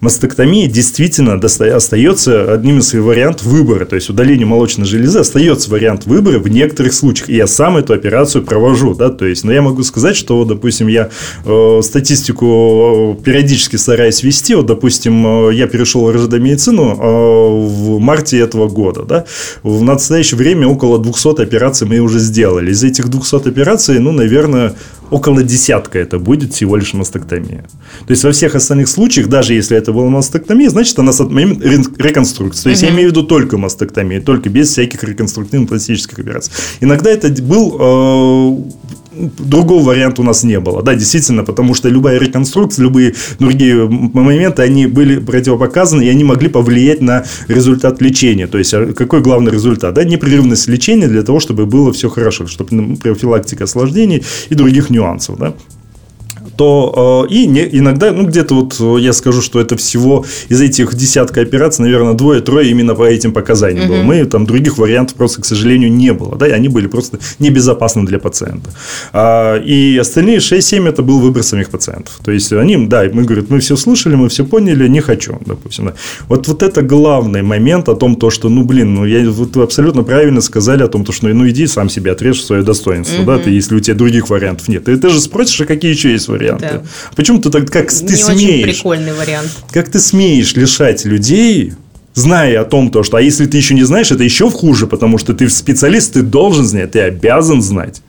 B: Мастектомия действительно остается одним из вариантов выбора, то есть удаление молочной железы остается вариант выбора в некоторых случаях. И я сам эту операцию провожу, да, то есть, но я могу сказать, что, допустим, я э, статистику э, периодически стараюсь вести, вот, допустим, э, я перешел в РЖД-медицину э, в марте этого года, да, в настоящее время около 200 операций мы уже сделали. Из этих 200 операций, ну, наверное, около десятка это будет всего лишь мастектомия. То есть, во всех остальных случаях, даже если это была мастектомия, значит, она с рен- реконструкция. То есть, я имею в виду только мастектомию, только без всяких реконструктивно-пластических операций. Иногда это был э, другого варианта у нас не было. Да, действительно, потому что любая реконструкция, любые другие моменты, они были противопоказаны, и они могли повлиять на результат лечения. То есть, а какой главный результат? Да, непрерывность лечения для того, чтобы было все хорошо, чтобы профилактика осложнений и других нюансов. Да то э, и не, иногда, ну, где-то вот э, я скажу, что это всего из этих десятка операций, наверное, двое-трое именно по этим показаниям было. Мы там других вариантов просто, к сожалению, не было, да, и они были просто небезопасны для пациента. А, и остальные 6-7 это был выбор самих пациентов. То есть, они, да, мы, говорят, мы все слышали, мы все поняли, не хочу, допустим. Да. Вот, вот это главный момент о том, то, что, ну, блин, ну, я, вот вы абсолютно правильно сказали о том, то, что, ну, иди сам себе отрежь свое достоинство, да, ты, если у тебя других вариантов нет. Ты, ты же спросишь, а какие еще есть варианты?
A: Да.
B: Почему ты так, как ты
A: Не очень
B: смеешь?
A: прикольный вариант.
B: Как ты смеешь лишать людей, зная о том, то, что, а если ты еще не знаешь, это еще хуже, потому что ты специалист, ты должен знать, ты обязан знать.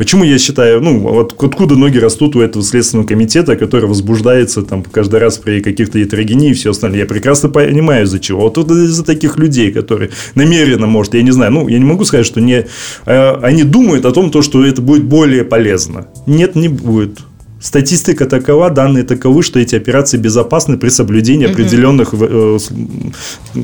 B: Почему я считаю, ну, вот откуда ноги растут у этого Следственного комитета, который возбуждается там каждый раз при каких-то гетерогении и все остальное. Я прекрасно понимаю, из-за чего. Вот это из-за таких людей, которые намеренно, может, я не знаю, ну, я не могу сказать, что не, э, они думают о том, то, что это будет более полезно. Нет, не будет. Статистика такова, данные таковы, что эти операции безопасны при соблюдении угу. определенных э,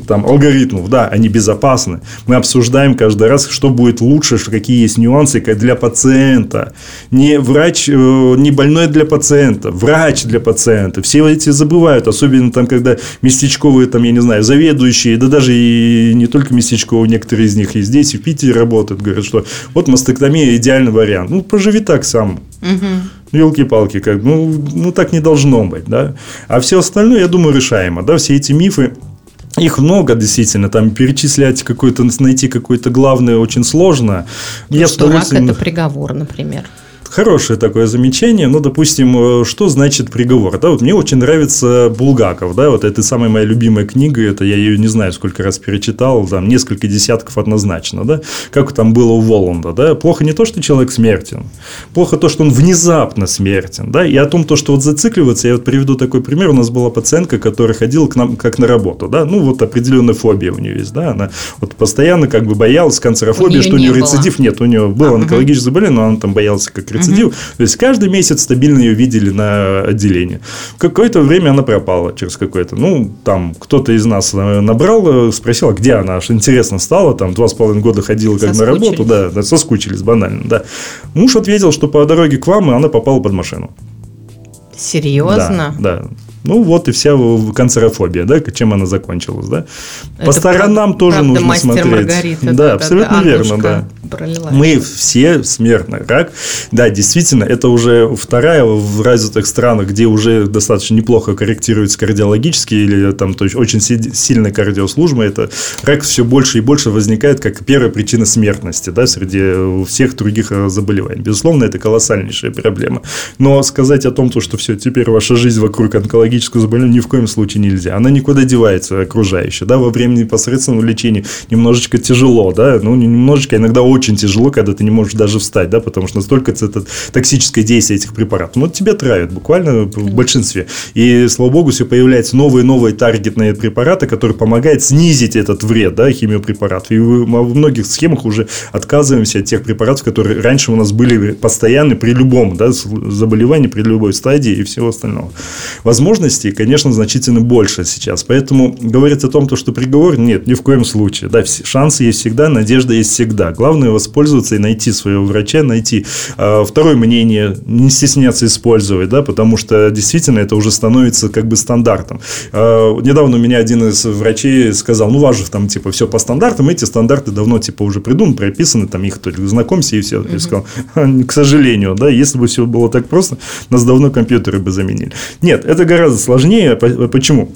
B: там, алгоритмов. Да, они безопасны. Мы обсуждаем каждый раз, что будет лучше, какие есть нюансы для пациента. Не врач, э, не больной для пациента, врач для пациента. Все эти забывают, особенно там, когда местечковые, там, я не знаю, заведующие, да даже и не только местечковые, некоторые из них и здесь, и в Питере работают, говорят, что вот мастектомия идеальный вариант. Ну, поживи так сам. Угу. Елки-палки, как, ну, ну, так не должно быть, да. А все остальное, я думаю, решаемо, да, все эти мифы, их много, действительно, там перечислять какой-то, найти какой-то главный очень сложно.
A: Ну, я что рак – это приговор, например.
B: Хорошее такое замечание. Ну, допустим, э, что значит приговор? Да, вот мне очень нравится Булгаков. Да, вот это самая моя любимая книга. Это я ее не знаю, сколько раз перечитал. Там несколько десятков однозначно. Да? Как там было у Воланда. Да? Плохо не то, что человек смертен. Плохо то, что он внезапно смертен. Да? И о том, то, что вот зацикливаться, я вот приведу такой пример. У нас была пациентка, которая ходила к нам как на работу. Да? Ну, вот определенная фобия у нее есть. Да? Она вот постоянно как бы боялась канцерофобии, что у нее рецидив. Нет, у нее было а, онкологическое заболевание, но она там боялась как рецидив. Угу. То есть каждый месяц стабильно ее видели на отделении. Какое-то время она пропала через какое-то. Ну, там кто-то из нас э, набрал, э, спросил, а где она? Аж интересно стало. Там два с половиной года ходила как на работу. Да, да, соскучились банально. Да. Муж ответил, что по дороге к вам она попала под машину.
A: Серьезно?
B: Да, да. Ну, вот и вся канцерофобия, да, чем она закончилась, да. По сторонам прав, тоже нужно смотреть. Маргарита, да, да, абсолютно да, верно, да. Пролилась. Мы все смертны. Рак, да, действительно, это уже вторая в развитых странах, где уже достаточно неплохо корректируется кардиологически или там то есть, очень сильная кардиослужба, это рак все больше и больше возникает как первая причина смертности, да, среди всех других э, заболеваний. Безусловно, это колоссальнейшая проблема. Но сказать о том, что все, теперь ваша жизнь вокруг онкологии онкологическую заболевание ни в коем случае нельзя. Она никуда девается окружающая. Да, во время непосредственного лечения немножечко тяжело, да, ну, немножечко, иногда очень тяжело, когда ты не можешь даже встать, да, потому что настолько это токсическое действие этих препаратов. Ну, тебя травят буквально в большинстве. И, слава богу, все появляются новые новые таргетные препараты, которые помогают снизить этот вред, да, химиопрепаратов. И во многих схемах уже отказываемся от тех препаратов, которые раньше у нас были постоянны при любом да, заболевании, при любой стадии и всего остального. Возможно, возможностей, конечно, значительно больше сейчас. Поэтому говорить о том, что приговор, нет, ни в коем случае. Да, шансы есть всегда, надежда есть всегда. Главное воспользоваться и найти своего врача, найти э, второе мнение, не стесняться использовать, да, потому что действительно это уже становится как бы стандартом. Э, недавно у меня один из врачей сказал, ну, у вас же там типа все по стандартам, эти стандарты давно типа уже придуманы, прописаны, там их только знакомься и все. Угу. Я сказал, к сожалению, да, если бы все было так просто, нас давно компьютеры бы заменили. Нет, это гораздо сложнее. Почему?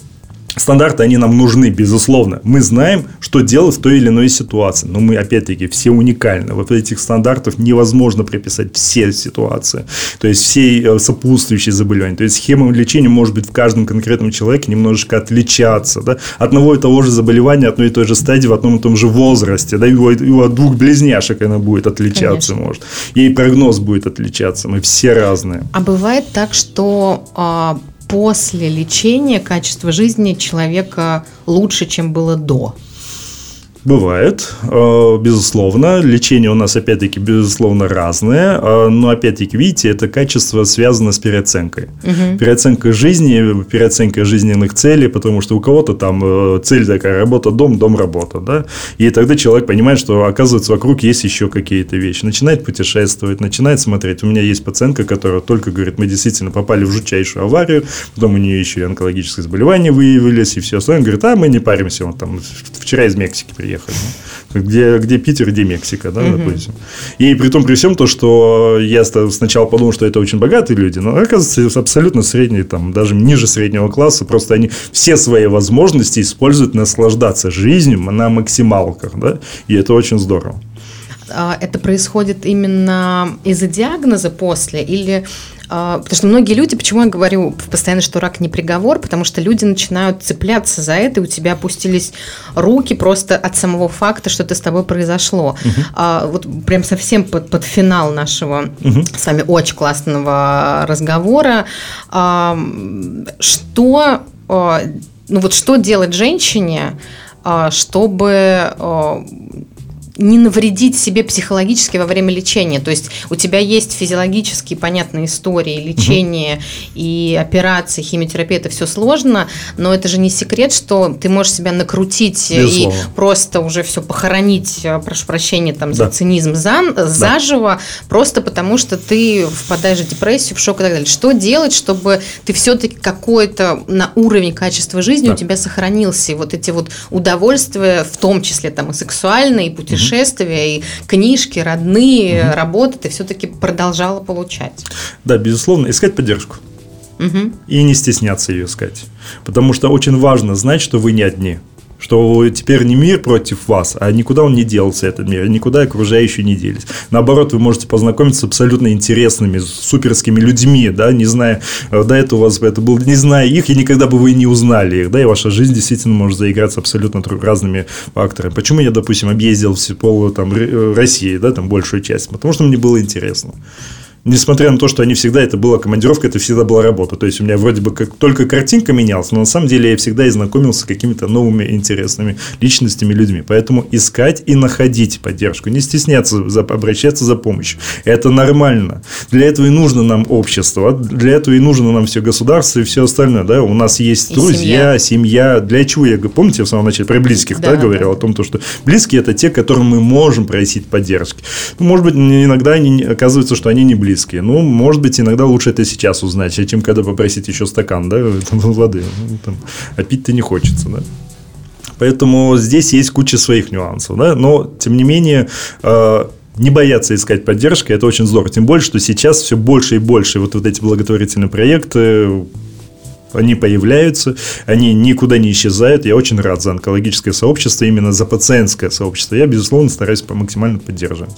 B: Стандарты, они нам нужны, безусловно. Мы знаем, что делать в той или иной ситуации. Но мы, опять-таки, все уникальны. Вот этих стандартов невозможно приписать все ситуации. То есть, все э, сопутствующие заболевания. То есть, схема лечения может быть в каждом конкретном человеке немножечко отличаться. Да? Одного и того же заболевания, одной и той же стадии, в одном и том же возрасте. Да? И у, и у двух близняшек она будет отличаться, Конечно. может. И прогноз будет отличаться. Мы все разные.
A: А бывает так, что а, после лечения качество жизни человека лучше, чем было до?
B: Бывает, э, безусловно. Лечение у нас, опять-таки, безусловно, разное. Э, но, опять-таки, видите, это качество связано с переоценкой. Угу. Переоценкой жизни, переоценкой жизненных целей, потому что у кого-то там э, цель такая работа, дом, дом, работа. Да? И тогда человек понимает, что, оказывается, вокруг есть еще какие-то вещи. Начинает путешествовать, начинает смотреть. У меня есть пациентка, которая только говорит, мы действительно попали в жутчайшую аварию, потом у нее еще и онкологическое заболевание выявились, и все остальное. Говорит, а мы не паримся, он там вчера из Мексики приехал приехали. Где, где Питер, где Мексика, да, угу. допустим. И при том, при всем то, что я сначала подумал, что это очень богатые люди, но оказывается абсолютно средние, там, даже ниже среднего класса, просто они все свои возможности используют наслаждаться жизнью на максималках, да, и это очень здорово.
A: А, это происходит именно из-за диагноза после или Потому что многие люди, почему я говорю постоянно, что рак не приговор, потому что люди начинают цепляться за это, и у тебя опустились руки просто от самого факта, что это с тобой произошло. Угу. А, вот прям совсем под, под финал нашего угу. с вами очень классного разговора. А, что, а, ну вот что делать женщине, а, чтобы не навредить себе психологически во время лечения. То есть у тебя есть физиологические понятные истории лечения угу. и операции, химиотерапия, это все сложно, но это же не секрет, что ты можешь себя накрутить Безусловно. и просто уже все похоронить, э, прошу прощения, там, да. за цинизм за, да. заживо, просто потому что ты впадаешь в депрессию, в шок и так далее. Что делать, чтобы ты все-таки какой-то на уровень качества жизни да. у тебя сохранился, и вот эти вот удовольствия, в том числе там и сексуальные, и путешествия, угу. и книжки, родные, работы, ты все-таки продолжала получать.
B: Да, безусловно, искать поддержку. И не стесняться ее искать. Потому что очень важно знать, что вы не одни что теперь не мир против вас, а никуда он не делся, этот мир, никуда окружающие не делись. Наоборот, вы можете познакомиться с абсолютно интересными, суперскими людьми, да, не зная, э, до этого у вас это был, не зная их, и никогда бы вы не узнали их, да, и ваша жизнь действительно может заиграться абсолютно разными факторами. Почему я, допустим, объездил все пол там, э, России, да, там большую часть? Потому что мне было интересно несмотря на то, что они всегда, это была командировка, это всегда была работа. То есть, у меня вроде бы как только картинка менялась, но на самом деле я всегда и знакомился с какими-то новыми интересными личностями, людьми. Поэтому искать и находить поддержку, не стесняться за, обращаться за помощью. Это нормально. Для этого и нужно нам общество, для этого и нужно нам все государство и все остальное. Да? У нас есть и друзья, семья. семья. Для чего я, помните, я в самом начале про близких да, да, говорил да. о том, что близкие это те, которым мы можем просить поддержки. Ну, может быть, иногда они, оказывается, что они не близкие близкие. Ну, может быть, иногда лучше это сейчас узнать, чем когда попросить еще стакан да, воды. Ну, там, а пить-то не хочется. Да? Поэтому здесь есть куча своих нюансов. Да? Но, тем не менее, э, не бояться искать поддержки, это очень здорово. Тем более, что сейчас все больше и больше вот, вот эти благотворительные проекты, они появляются, они никуда не исчезают. Я очень рад за онкологическое сообщество, именно за пациентское сообщество. Я, безусловно, стараюсь максимально поддерживать.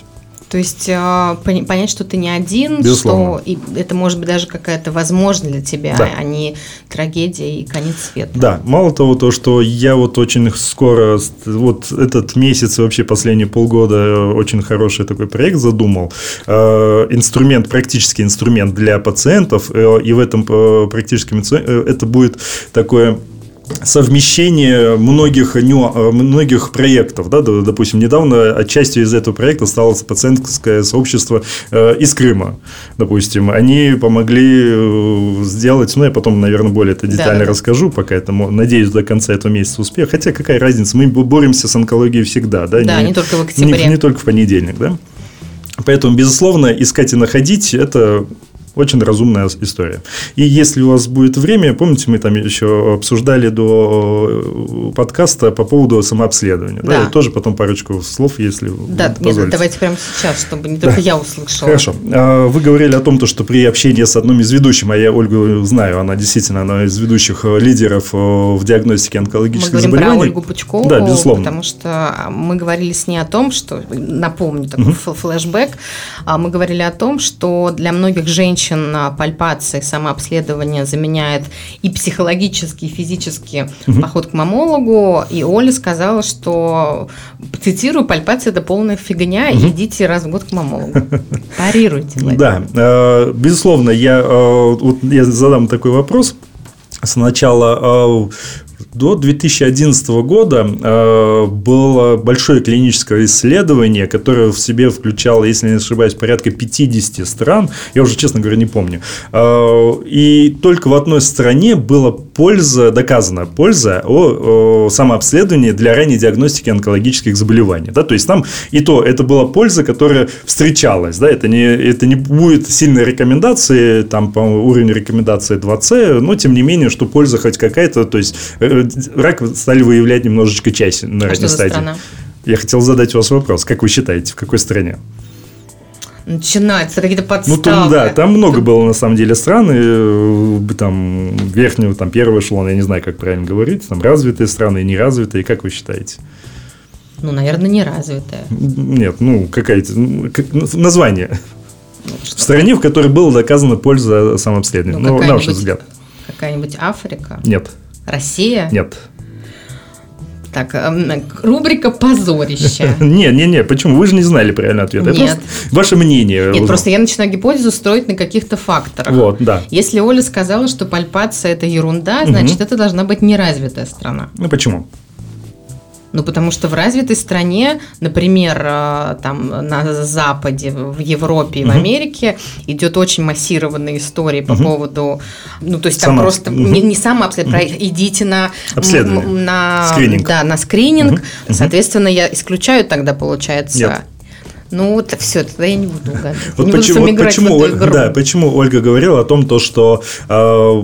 A: То есть а, понять, что ты не один, Безусловно. что и это может быть даже какая-то возможность для тебя, да. а не трагедия и конец света.
B: Да, мало того, то, что я вот очень скоро, вот этот месяц вообще последние полгода э, очень хороший такой проект задумал. Э, инструмент, практический инструмент для пациентов, э, и в этом практическом это будет такое совмещение многих, многих проектов. Да? Допустим, недавно отчасти из этого проекта стало пациентское сообщество э, из Крыма. Допустим, они помогли э, сделать, ну, я потом, наверное, более это детально да, расскажу, пока это, надеюсь, до конца этого месяца успех. Хотя, какая разница, мы боремся с онкологией всегда. Да,
A: да не, не только в октябре.
B: Не, не только в понедельник, да. Поэтому, безусловно, искать и находить – это очень разумная история. И если у вас будет время, помните, мы там еще обсуждали до э, подкаста по поводу самообследования. Да. да? тоже потом парочку слов, если
A: Да, нет, давайте прямо сейчас, чтобы не только да. я услышала.
B: Хорошо. А, вы говорили о том, что при общении с одним из ведущих, а я Ольгу знаю, она действительно одна из ведущих э, лидеров э, в диагностике онкологических мы заболеваний.
A: Мы про Ольгу Пучкову, да, безусловно. потому что мы говорили с ней о том, что, напомню, такой угу. флешбэк, а, мы говорили о том, что для многих женщин женщин пальпация и самообследование заменяет и психологический, и физический угу. поход к мамологу. И Оля сказала, что, цитирую, пальпация – это полная фигня, угу. идите раз в год к мамологу. Парируйте.
B: Да, э, безусловно, я, э, вот я задам такой вопрос. Сначала э, до 2011 года э, было большое клиническое исследование, которое в себе включало, если не ошибаюсь, порядка 50 стран. Я уже, честно говоря, не помню. Э, и только в одной стране была польза, доказанная польза о, о самообследовании для ранней диагностики онкологических заболеваний. Да? То есть там и то, это была польза, которая встречалась. Да? Это, не, это не будет сильной рекомендации, там по уровню рекомендации 2C, но тем не менее, что польза хоть какая-то, то есть э, рак стали выявлять немножечко чаще на а ранней стадии. Страна? Я хотел задать у вас вопрос. Как вы считаете, в какой стране?
A: Начинается, какие-то подставы.
B: Ну, там, да, там много было, на самом деле, стран, и, э, там, верхнего, там, первого эшелона, я не знаю, как правильно говорить, там, развитые страны и неразвитые, как вы считаете?
A: Ну, наверное, неразвитая.
B: Нет, ну, какая-то, ну, название. Ну, в стране, в которой была доказана польза самообследования, ну, ну на ваш взгляд.
A: Какая-нибудь Африка?
B: Нет.
A: Россия?
B: Нет.
A: Так, эм, рубрика «Позорище».
B: Не, не, не, почему? Вы же не знали правильный ответ. Нет. Ваше мнение.
A: Нет, просто я начинаю гипотезу строить на каких-то факторах.
B: Вот, да.
A: Если Оля сказала, что пальпация – это ерунда, значит, это должна быть неразвитая страна.
B: Ну, почему?
A: Ну, потому что в развитой стране, например, э, там на Западе, в Европе и в Америке идет очень массированная история по поводу, ну, то есть там
B: Само-
A: просто
B: Мгм.
A: не, не самообследование, про- идите на
B: Обследование.
A: на
B: Скрининг.
A: Да, на скрининг. Соответственно, я исключаю тогда, получается.
B: Нет.
A: Ну, вот все, тогда я не буду угадывать.
B: Вот
A: не буду
B: почему,
A: вами
B: вот почему,
A: в эту игру.
B: да, почему Ольга говорила о том, то, что э,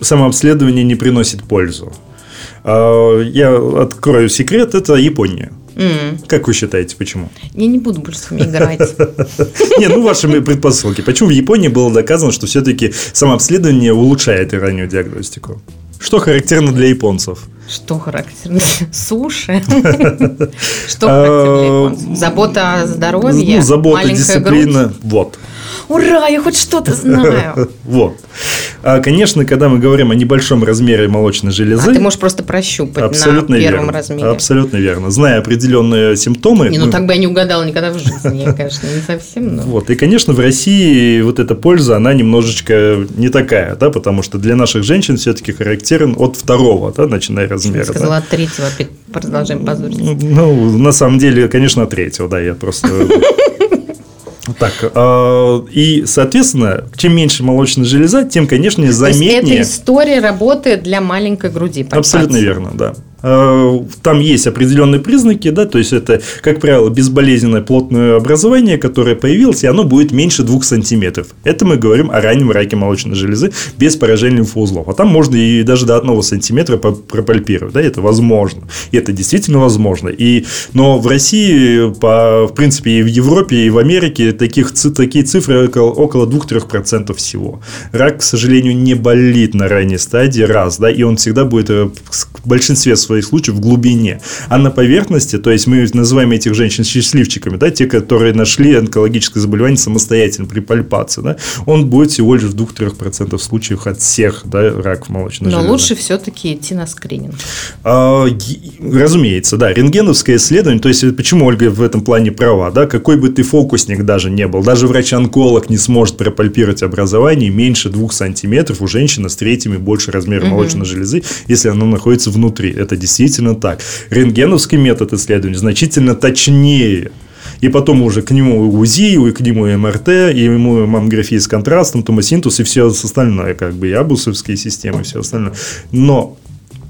B: самообследование не приносит пользу. Э, я открою секрет, это Япония.
A: М.
B: Как вы считаете, почему?
A: Я не буду больше с вами играть.
B: Не, ну ваши предпосылки. Почему в Японии было доказано, что все-таки самообследование улучшает и раннюю диагностику? Что характерно для японцев?
A: Что характерно? Суши. Что характерно для японцев? Забота о здоровье?
B: Ну, забота, дисциплина. Вот.
A: Ура, я хоть что-то знаю.
B: Вот. А, конечно, когда мы говорим о небольшом размере молочной
A: А
B: железы,
A: ты можешь просто прощупать
B: абсолютно
A: на первом
B: верно.
A: размере.
B: Абсолютно верно. Зная определенные симптомы,
A: Не, ну
B: мы-
A: так бы я не угадала никогда в жизни, я, конечно, не совсем, но...
B: Вот. И, конечно, в России вот эта польза, она немножечко не такая, да, потому что для наших женщин все-таки характерен от второго, да, начиная размера. да.
A: Сказала от третьего, опять продолжаем позориться.
B: Ну, на самом деле, конечно, от третьего, да, я просто... Так, а, и, соответственно, чем меньше молочная железа, тем, конечно,
A: То есть
B: заметнее...
A: эта история работает для маленькой груди.
B: Абсолютно верно, да. Э, Там есть определенные признаки, да, то есть это, как правило, безболезненное плотное образование, которое появилось, и оно будет меньше 2 сантиметров. Это мы говорим о раннем раке молочной железы без поражения лимфоузлов. А там можно и даже до 1 сантиметра пропальпировать, да, это возможно. И это действительно возможно. И, но в России, по, в принципе, и в Европе, и в Америке таких, такие цифры около, около 2-3% всего. Рак, к сожалению, не болит на ранней стадии, раз, да, и он всегда будет э, в большинстве своих случаев в глубине. А на поверхности, то есть мы называем этих женщин счастливчиками, да, те, которые нашли онкологическое заболевание самостоятельно при пальпации, да, он будет всего лишь в 2-3% случаев от всех, да, раков молочной
A: Но
B: железы.
A: лучше все-таки идти на скрининг.
B: А, Разумеется, да. Рентгеновское исследование, то есть, почему Ольга в этом плане права, да, какой бы ты фокусник даже не был, даже врач-онколог не сможет пропальпировать образование меньше двух сантиметров у женщины с третьим и больше размером молочной железы, если она находится внутри. Это действительно так. Рентгеновский метод исследования значительно точнее. И потом уже к нему УЗИ, и к нему МРТ, и ему маммография с контрастом, томосинтез и все остальное, как бы и абусовские системы, и все остальное. Но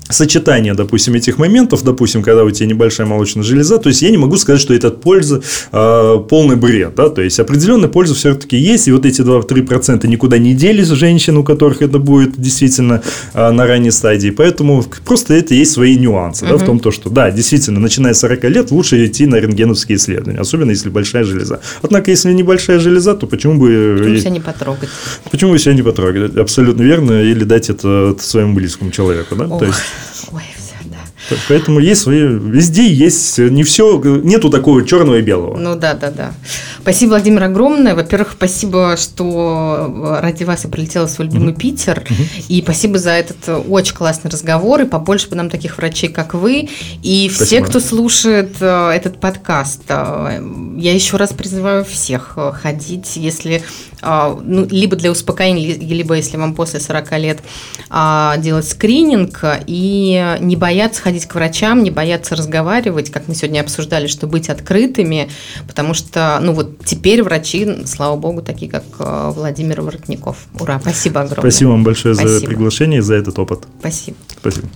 B: сочетание, допустим, этих моментов, допустим, когда у тебя небольшая молочная железа, то есть я не могу сказать, что это польза э, полный бред, да, то есть определенная польза все-таки есть, и вот эти 2-3% никуда не делись женщин, у которых это будет действительно э, на ранней стадии, поэтому просто это есть свои нюансы, да, в том, то, что, да, действительно, начиная с 40 лет лучше идти на рентгеновские исследования, особенно если большая железа. Однако, если небольшая железа, то почему бы...
A: Почему себя не потрогать?
B: Почему вы себя не потрогали? Абсолютно верно. Или дать это своему близкому человеку, да?
A: Ох,
B: То есть,
A: Ой, все, да.
B: п- поэтому есть свои... Везде есть... Не все... Нету такого черного и белого.
A: Ну да, да, да. Спасибо, Владимир, огромное. Во-первых, спасибо, что ради вас я прилетела в свой любимый Питер. И спасибо за этот э, очень классный разговор. И побольше бы нам таких врачей, как вы. И все,
B: Спасибо.
A: кто слушает э, этот подкаст, э, я еще раз призываю всех э, ходить, если э, ну, либо для успокоения, ли- либо если вам после 40 лет а, делать скрининг и не бояться ходить к врачам, не бояться разговаривать, как мы сегодня обсуждали, что быть открытыми, потому что, ну вот теперь врачи, слава богу, такие как э, Владимир Воротников. Ура, спасибо огромное.
B: Спасибо вам большое за
A: Спасибо.
B: приглашение и за этот опыт.
A: Спасибо.
B: Спасибо.